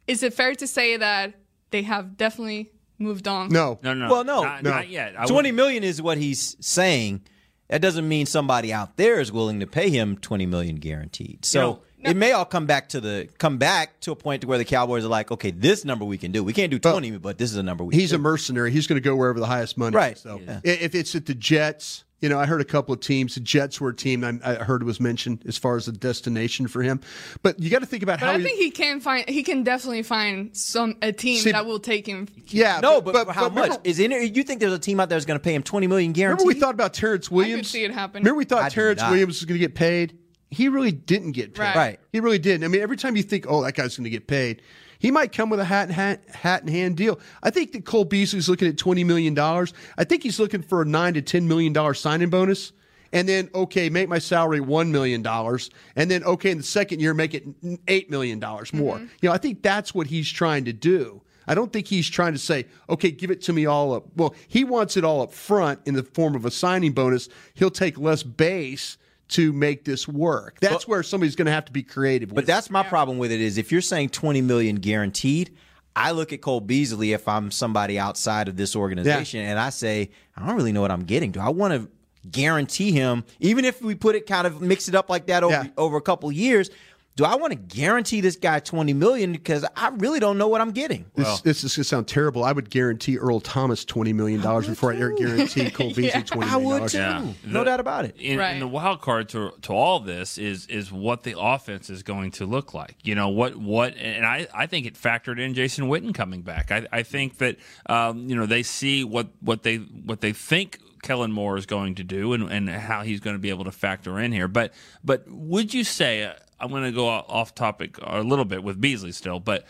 [SPEAKER 1] is it fair to say that they have definitely moved on?
[SPEAKER 14] No.
[SPEAKER 4] no, no,
[SPEAKER 2] Well, no,
[SPEAKER 4] not,
[SPEAKER 2] no.
[SPEAKER 4] not yet. I
[SPEAKER 2] Twenty
[SPEAKER 4] would-
[SPEAKER 2] million is what he's saying. That doesn't mean somebody out there is willing to pay him twenty million guaranteed. So
[SPEAKER 4] You
[SPEAKER 2] it may all come back to the come back to a point to where the Cowboys are like, okay, this number we can do. We can't do twenty, but this is a number we.
[SPEAKER 14] He's
[SPEAKER 2] can
[SPEAKER 14] a mercenary. He's going to go wherever the highest money.
[SPEAKER 2] Right.
[SPEAKER 14] Is. So
[SPEAKER 2] Yeah.
[SPEAKER 14] if it's at the Jets, you know, I heard a couple of teams. The Jets were a team I, I heard was mentioned as far as a destination for him. But you got to think about
[SPEAKER 1] But
[SPEAKER 14] how
[SPEAKER 1] I think he can find he can definitely find some a team
[SPEAKER 14] See,
[SPEAKER 1] that will take him.
[SPEAKER 14] Yeah,
[SPEAKER 2] no, but,
[SPEAKER 14] but-
[SPEAKER 2] how
[SPEAKER 14] but
[SPEAKER 2] much
[SPEAKER 14] remember-
[SPEAKER 2] is in it? You think there's a team out there that's going to pay him twenty million guaranteed?
[SPEAKER 14] Remember we thought about Terrance Williams?
[SPEAKER 1] I could see it happen.
[SPEAKER 14] Remember we thought
[SPEAKER 2] I Terrance.
[SPEAKER 14] Williams was going to get paid? He really didn't get paid.
[SPEAKER 1] Right.
[SPEAKER 2] Right.
[SPEAKER 14] He really didn't. I mean, every time you think, oh, that guy's going to get paid, he might come with a hat and hat, hat in hand deal. I think that Cole Beasley's looking at twenty million dollars. I think he's looking for a nine to ten million dollar signing bonus. And then, okay, make my salary one million dollars, and then, okay, in the second year, make it eight million dollars more.
[SPEAKER 1] Mm-hmm.
[SPEAKER 14] You know, I think that's what he's trying to do. I don't think he's trying to say, okay, give it to me all up. Well, he wants it all up front in the form of a signing bonus. He'll take less base to make this work. That's where somebody's going to have to be creative.
[SPEAKER 2] But
[SPEAKER 14] with
[SPEAKER 2] that's my problem with it is if you're saying 20 million guaranteed, I look at Cole Beasley if I'm somebody outside of this organization and I say, I don't really know what I'm getting. Do I want to guarantee him, even if we put it kind of mix it up like that over,
[SPEAKER 14] Yeah.
[SPEAKER 2] over a couple years? Do I want to guarantee this guy 20 million because I really don't know what I'm getting?
[SPEAKER 14] This, this is going to sound terrible. I would guarantee Earl Thomas twenty million dollars before I guarantee Cole Beasley
[SPEAKER 1] Yeah.
[SPEAKER 14] twenty
[SPEAKER 2] I would
[SPEAKER 14] dollars.
[SPEAKER 2] too.
[SPEAKER 4] Yeah.
[SPEAKER 2] No
[SPEAKER 4] The-
[SPEAKER 2] doubt about it.
[SPEAKER 4] In,
[SPEAKER 1] Right.
[SPEAKER 4] and the wild card to to all this is is what the offense is going to look like. You know what what, and I, I think it factored in Jason Witten coming back. I, I think that um, you know they see what what they what they think Kellen Moore is going to do and, and how he's going to be able to factor in here. But but would you say uh, I'm going to go off topic a little bit with Beasley still, but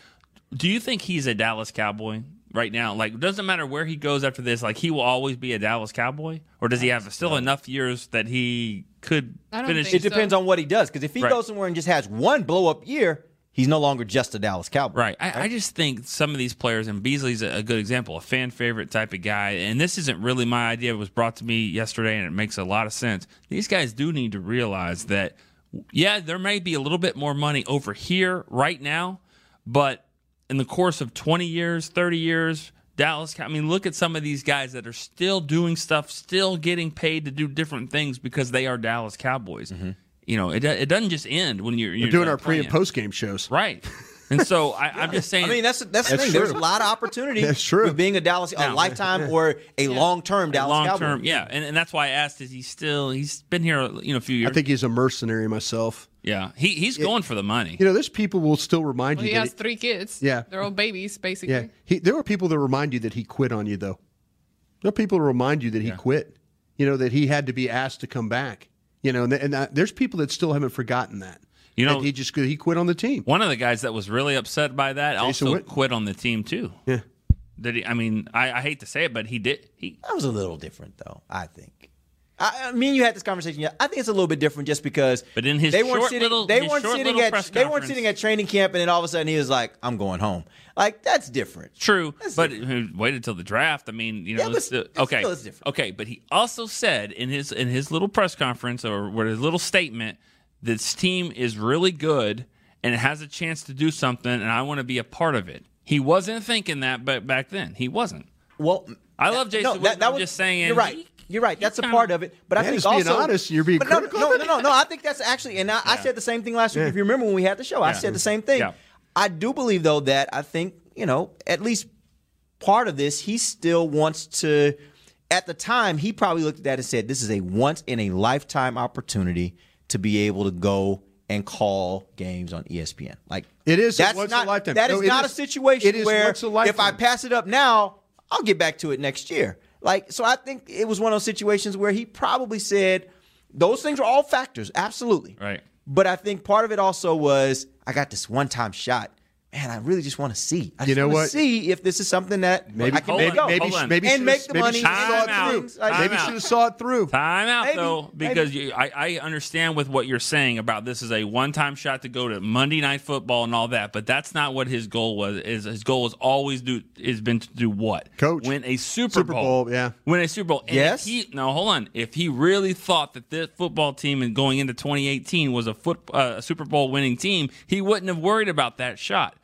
[SPEAKER 4] do you think he's a Dallas Cowboy right now? Like, doesn't matter where he goes after this. Like, he will always be a Dallas Cowboy, or does he have still enough years that he could finish?
[SPEAKER 2] It depends on what he does. Because if he
[SPEAKER 4] Right.
[SPEAKER 2] goes somewhere and just has one blow up year, he's no longer just a Dallas Cowboy.
[SPEAKER 4] Right. I, I just think some of these players, and Beasley's a, a good example, a fan favorite type of guy. And this isn't really my idea. It was brought to me yesterday, and it makes a lot of sense. These guys do need to realize that, yeah, there may be a little bit more money over here right now, but in the course of 20 years, 30 years, Dallas, I mean, look at some of these guys that are still doing stuff, still getting paid to do different things because they are Dallas Cowboys. Mm-hmm. You know, it, it doesn't just end when you're, you're
[SPEAKER 14] doing our pre and post game shows.
[SPEAKER 4] Right. And so I, I'm just saying.
[SPEAKER 2] I mean, that's that's the
[SPEAKER 14] That's
[SPEAKER 2] thing. There's a lot of opportunity
[SPEAKER 14] That's true.
[SPEAKER 2] with being a Dallas, a
[SPEAKER 4] Now-
[SPEAKER 2] lifetime or a long term Dallas
[SPEAKER 4] long
[SPEAKER 2] Cowboy.
[SPEAKER 4] term, yeah, and, and that's why I asked: Is he still? He's been here, you know, a few years.
[SPEAKER 14] I think he's a mercenary myself.
[SPEAKER 4] yeah, he he's going for the money.
[SPEAKER 14] You know, there's people will still remind
[SPEAKER 1] Well,
[SPEAKER 14] you
[SPEAKER 1] he
[SPEAKER 14] that
[SPEAKER 1] has three kids.
[SPEAKER 14] Yeah.
[SPEAKER 1] They're all babies, basically.
[SPEAKER 14] Yeah, he, there are people that remind you that he quit on you, though. There are people that remind you that he quit. You know that he had to be asked to come back. You know, and, and that, there's people that still haven't forgotten that.
[SPEAKER 4] You know-
[SPEAKER 14] That he just he quit on the team.
[SPEAKER 4] One of the guys that was really upset by that
[SPEAKER 14] Jason
[SPEAKER 4] also
[SPEAKER 14] Witten.
[SPEAKER 4] quit on the team too.
[SPEAKER 14] Yeah.
[SPEAKER 4] Did he? I mean, I, I hate to say it, but he did. He
[SPEAKER 2] That was a little different, though. I think. I, I me and you had this conversation. Yeah, I think it's a little bit different just because.
[SPEAKER 4] But in his
[SPEAKER 2] they weren't
[SPEAKER 4] short
[SPEAKER 2] sitting,
[SPEAKER 4] little-
[SPEAKER 2] they weren't sitting at they weren't sitting at training camp, and then all of a sudden he was like, "I'm going home." Like that's different.
[SPEAKER 4] True, but he waited till the draft. I mean, you know,
[SPEAKER 2] Yeah, but
[SPEAKER 4] it's
[SPEAKER 2] it's
[SPEAKER 4] okay,
[SPEAKER 2] different.
[SPEAKER 4] okay. But he also said in his in his little press conference or his little statement, this team is really good and it has a chance to do something, and I want to be a part of it. He wasn't thinking that, but back then he wasn't.
[SPEAKER 2] Well,
[SPEAKER 4] I love Jason.
[SPEAKER 2] No, that, that
[SPEAKER 4] I'm
[SPEAKER 2] was
[SPEAKER 4] just saying.
[SPEAKER 2] You're right.
[SPEAKER 4] he-
[SPEAKER 2] You're right. That's a part of it. But I
[SPEAKER 14] Man,
[SPEAKER 2] think
[SPEAKER 14] just being honest, you're being
[SPEAKER 2] but no,
[SPEAKER 14] critical
[SPEAKER 2] no, no, no, no. I think that's actually, and I, I said the same thing last week. If you remember when we had the show, I said the same thing. I do believe though that I think you know at least part of this he still wants to. At the time, he probably looked at that and said, "This is a once in a lifetime opportunity to be able to go." And call games on ESPN. Like
[SPEAKER 14] It is
[SPEAKER 2] That's
[SPEAKER 14] once in a
[SPEAKER 2] not,
[SPEAKER 14] lifetime.
[SPEAKER 2] That
[SPEAKER 14] No,
[SPEAKER 2] not
[SPEAKER 14] is-
[SPEAKER 2] a situation
[SPEAKER 14] it is
[SPEAKER 2] where
[SPEAKER 14] once in a
[SPEAKER 2] if I pass it up now, I'll get back to it next year. Like, so I think it was one of those situations where he probably said those things are all factors, absolutely.
[SPEAKER 4] Right.
[SPEAKER 2] But I think part of it also was I got this one time shot. Man, I really just want to see. I
[SPEAKER 14] You
[SPEAKER 2] just
[SPEAKER 14] know what?
[SPEAKER 2] See if this is something that
[SPEAKER 14] Maybe
[SPEAKER 2] I can
[SPEAKER 4] Hold
[SPEAKER 2] make
[SPEAKER 4] on,
[SPEAKER 2] go.
[SPEAKER 14] maybe maybe
[SPEAKER 2] and
[SPEAKER 14] should've-
[SPEAKER 2] make the
[SPEAKER 14] maybe
[SPEAKER 2] money.
[SPEAKER 14] should've
[SPEAKER 4] Time
[SPEAKER 14] saw it
[SPEAKER 4] out.
[SPEAKER 14] through.
[SPEAKER 4] Time
[SPEAKER 14] Maybe should have saw it through.
[SPEAKER 4] Time out
[SPEAKER 2] Maybe,
[SPEAKER 4] though, because you, I, I understand with what you're saying about this is a one-time shot to go to Monday Night Football and all that, but that's not what his goal was. Is his goal was always do has been to do what?
[SPEAKER 14] Coach.
[SPEAKER 4] win a Super,
[SPEAKER 14] Super Bowl, yeah.
[SPEAKER 4] win a Super Bowl. And
[SPEAKER 2] Yes.
[SPEAKER 4] If he, now hold on. If he really thought that this football team and going into 2018 was a foot uh, a Super Bowl winning team, he wouldn't have worried about that shot.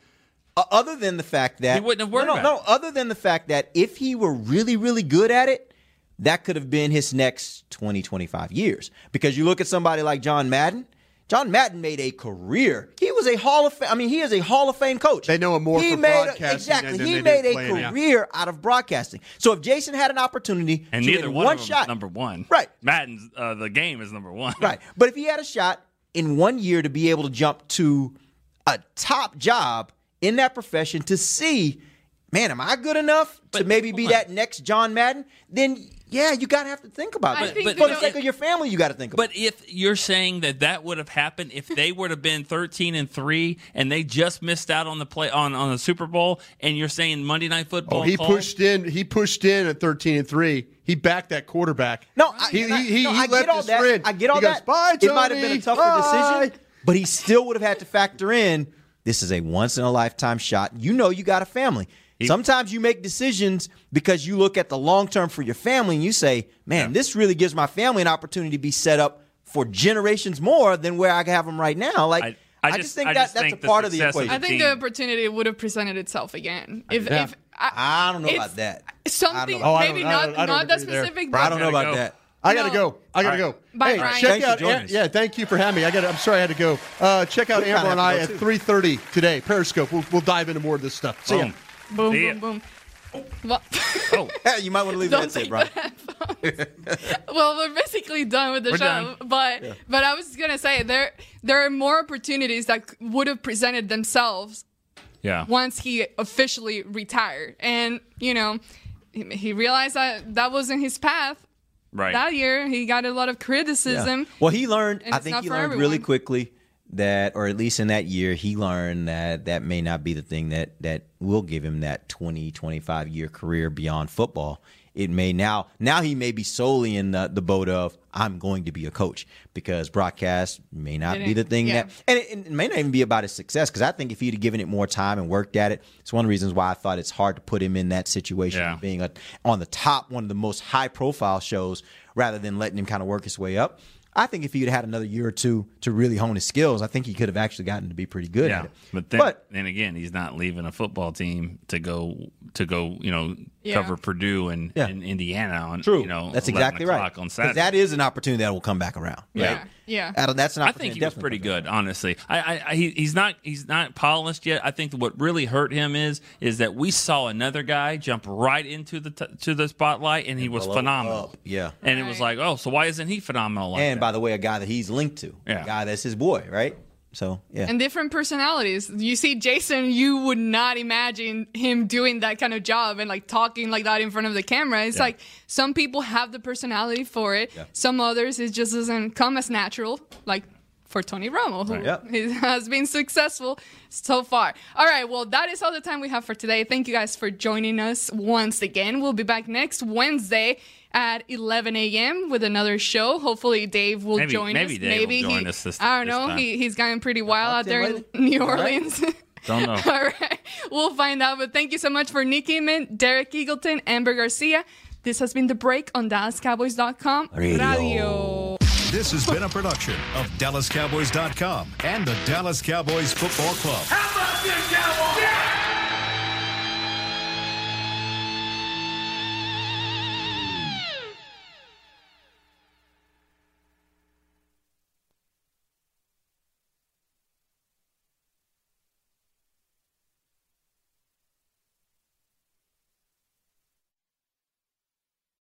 [SPEAKER 2] Uh, other than the fact that
[SPEAKER 4] He wouldn't have worried
[SPEAKER 2] no, no,
[SPEAKER 4] about
[SPEAKER 2] no. Other than the fact that if he were really, really good at it, that could have been his next 20, 25 years. Because you look at somebody like John Madden. John Madden made a career. He was a Hall of Fame. I mean, he is a Hall of Fame coach.
[SPEAKER 14] They know him more
[SPEAKER 2] he
[SPEAKER 14] for
[SPEAKER 2] made a- exactly.
[SPEAKER 14] than
[SPEAKER 2] he
[SPEAKER 14] they
[SPEAKER 2] made a
[SPEAKER 14] playing, yeah.
[SPEAKER 2] career out of broadcasting. So if Jason had an opportunity
[SPEAKER 4] And
[SPEAKER 2] to
[SPEAKER 4] neither one,
[SPEAKER 2] one
[SPEAKER 4] of them
[SPEAKER 2] shot,
[SPEAKER 4] is number one.
[SPEAKER 2] Right.
[SPEAKER 4] Madden's uh, the game is number one.
[SPEAKER 2] Right. But if he had a shot in one year to be able to jump to a top job in that profession to see, man, am I good enough to maybe be
[SPEAKER 4] on.
[SPEAKER 2] that next John Madden? Then yeah, you gotta have to think about
[SPEAKER 1] I
[SPEAKER 2] it.
[SPEAKER 1] think
[SPEAKER 2] For the sake of your family, you got to think about.
[SPEAKER 4] But if you're saying that that would have happened if they would have been 13 and three and they just missed out on the play on on the Super Bowl, and you're saying Monday Night Football,
[SPEAKER 14] Oh, he
[SPEAKER 4] called?
[SPEAKER 14] pushed in. He pushed in at thirteen and three. He backed that quarterback.
[SPEAKER 2] No, I,
[SPEAKER 14] he,
[SPEAKER 2] I-
[SPEAKER 14] he, he,
[SPEAKER 2] no,
[SPEAKER 14] he
[SPEAKER 2] I
[SPEAKER 14] left
[SPEAKER 2] get all
[SPEAKER 14] his
[SPEAKER 2] that.
[SPEAKER 14] friend.
[SPEAKER 2] I get all
[SPEAKER 14] he goes,
[SPEAKER 2] that.
[SPEAKER 14] Bye,
[SPEAKER 2] it might have been a tougher
[SPEAKER 14] Bye."
[SPEAKER 2] decision, but he still would have had to factor in this is a once in a lifetime shot. You know, you got a family. Sometimes you make decisions because you look at the long term for your family and you say, man, this really gives my family an opportunity to be set up for generations more than where I have them right now. Like,
[SPEAKER 4] I-
[SPEAKER 2] I,
[SPEAKER 4] I
[SPEAKER 2] just,
[SPEAKER 4] just-
[SPEAKER 2] think
[SPEAKER 4] I
[SPEAKER 2] that
[SPEAKER 4] just
[SPEAKER 2] that's
[SPEAKER 4] think
[SPEAKER 2] a part of the
[SPEAKER 4] success of
[SPEAKER 2] equation.
[SPEAKER 1] I think the opportunity would have presented itself again. If,
[SPEAKER 14] Yeah.
[SPEAKER 1] if I,
[SPEAKER 2] I don't know
[SPEAKER 1] if
[SPEAKER 2] about that.
[SPEAKER 1] Something
[SPEAKER 14] know.
[SPEAKER 1] Maybe
[SPEAKER 14] don't- I
[SPEAKER 1] not
[SPEAKER 14] don't- I don't
[SPEAKER 1] that
[SPEAKER 14] agree there.
[SPEAKER 1] specific.
[SPEAKER 2] I don't know about
[SPEAKER 4] go.
[SPEAKER 2] that.
[SPEAKER 14] I gotta
[SPEAKER 1] No.
[SPEAKER 14] go. I gotta
[SPEAKER 4] All
[SPEAKER 14] go.
[SPEAKER 1] Bye,
[SPEAKER 14] hey,
[SPEAKER 1] Bryan.
[SPEAKER 14] check
[SPEAKER 2] Thanks for
[SPEAKER 14] out.
[SPEAKER 2] joining us.
[SPEAKER 14] yeah, thank you for having me. I got. I'm sorry I had to go. Uh, check out
[SPEAKER 2] We
[SPEAKER 14] Amber and I
[SPEAKER 2] to
[SPEAKER 14] at 3:30 today. Periscope. We'll, we'll dive into more of this stuff. See ya.
[SPEAKER 4] Boom.
[SPEAKER 1] Boom,
[SPEAKER 4] See
[SPEAKER 1] boom, boom. Well,
[SPEAKER 4] Oh,
[SPEAKER 2] you might want to leave
[SPEAKER 1] Don't
[SPEAKER 2] that
[SPEAKER 1] take
[SPEAKER 2] it, Bryan.
[SPEAKER 1] well, we're basically done with the
[SPEAKER 4] We're
[SPEAKER 1] show.
[SPEAKER 4] done.
[SPEAKER 1] But but I was gonna say there there are more opportunities that would have presented themselves
[SPEAKER 4] yeah.
[SPEAKER 1] once he officially retired, and you know he, he realized that that wasn't his path.
[SPEAKER 4] Right.
[SPEAKER 1] that year. He got a lot of
[SPEAKER 2] Yeah.
[SPEAKER 1] criticism.
[SPEAKER 2] Well, he learned. I think he learned really quickly that, or at least in that year, he learned that that may not be the thing that that will give him that 20, 25 year career beyond football. It may now now he may be solely in the, the boat of I'm going to be a coach because broadcast may not be the thing
[SPEAKER 1] yeah.
[SPEAKER 2] that and it, it may not even be about his success because I think if he'd have given it more time and worked at it, it's one of the reasons why I thought it's hard to put him in that situation
[SPEAKER 4] Yeah.
[SPEAKER 2] of being a, on the top, one of the most high profile shows, rather than letting him kind of work his way up. I think if he'd had another year or two to really hone his skills, I think he could have actually gotten to be pretty good at
[SPEAKER 4] Yeah,
[SPEAKER 2] it.
[SPEAKER 4] but then,
[SPEAKER 2] But-
[SPEAKER 4] then again, he's not leaving a football team to go to go, you know,
[SPEAKER 2] Yeah.
[SPEAKER 4] cover Purdue and,
[SPEAKER 2] Yeah.
[SPEAKER 4] and Indiana on
[SPEAKER 2] True.
[SPEAKER 4] you know
[SPEAKER 2] That's exactly right.
[SPEAKER 4] o'clock on
[SPEAKER 2] 'Cause
[SPEAKER 4] Saturday.
[SPEAKER 2] That is an opportunity that will come back around.
[SPEAKER 4] Yeah.
[SPEAKER 2] Right?
[SPEAKER 1] Yeah.
[SPEAKER 2] Adam, that's an
[SPEAKER 4] I think he was pretty good, honestly. I, I, I he, he's not he's not polished yet. I think what really hurt him is is that we saw another guy jump right into the t- to the spotlight and he was phenomenal.
[SPEAKER 2] up. Yeah.
[SPEAKER 4] and it was like, oh, so why isn't he phenomenal? Like
[SPEAKER 2] and
[SPEAKER 4] that?
[SPEAKER 2] by the way, a guy that he's linked to,
[SPEAKER 4] Yeah.
[SPEAKER 2] a guy that's his boy, right? So yeah,
[SPEAKER 1] and different personalities. You see Jason, you would not imagine him doing that kind of job and like talking like that in front of the camera. It's
[SPEAKER 2] Yeah.
[SPEAKER 1] like some people have the personality for it.
[SPEAKER 2] Yeah.
[SPEAKER 1] Some others it just doesn't come as natural. Like for Tony Romo, who
[SPEAKER 2] Yeah.
[SPEAKER 1] has been successful so far. All right, well, that is all the time we have for today. Thank you guys for joining us once again. We'll be back next Wednesday at 11 a.m. with another show. Hopefully, Dave will
[SPEAKER 4] Maybe-
[SPEAKER 1] join
[SPEAKER 4] maybe
[SPEAKER 1] us.
[SPEAKER 4] Dave will
[SPEAKER 1] maybe
[SPEAKER 4] join
[SPEAKER 1] he,
[SPEAKER 4] us this-
[SPEAKER 1] I don't
[SPEAKER 4] this
[SPEAKER 1] know.
[SPEAKER 4] time.
[SPEAKER 1] He, he's gotten pretty wild out there in New
[SPEAKER 2] All right.
[SPEAKER 1] Orleans.
[SPEAKER 4] Don't know.
[SPEAKER 1] All right, we'll find out. But thank you so much for Nick Eamon, Derek Eagleton, Amber Garcia. This has been the break on DallasCowboys.com
[SPEAKER 2] Radio.
[SPEAKER 16] This has been a production of DallasCowboys.com and the Dallas Cowboys Football Club.
[SPEAKER 7] How about this, Cowboys?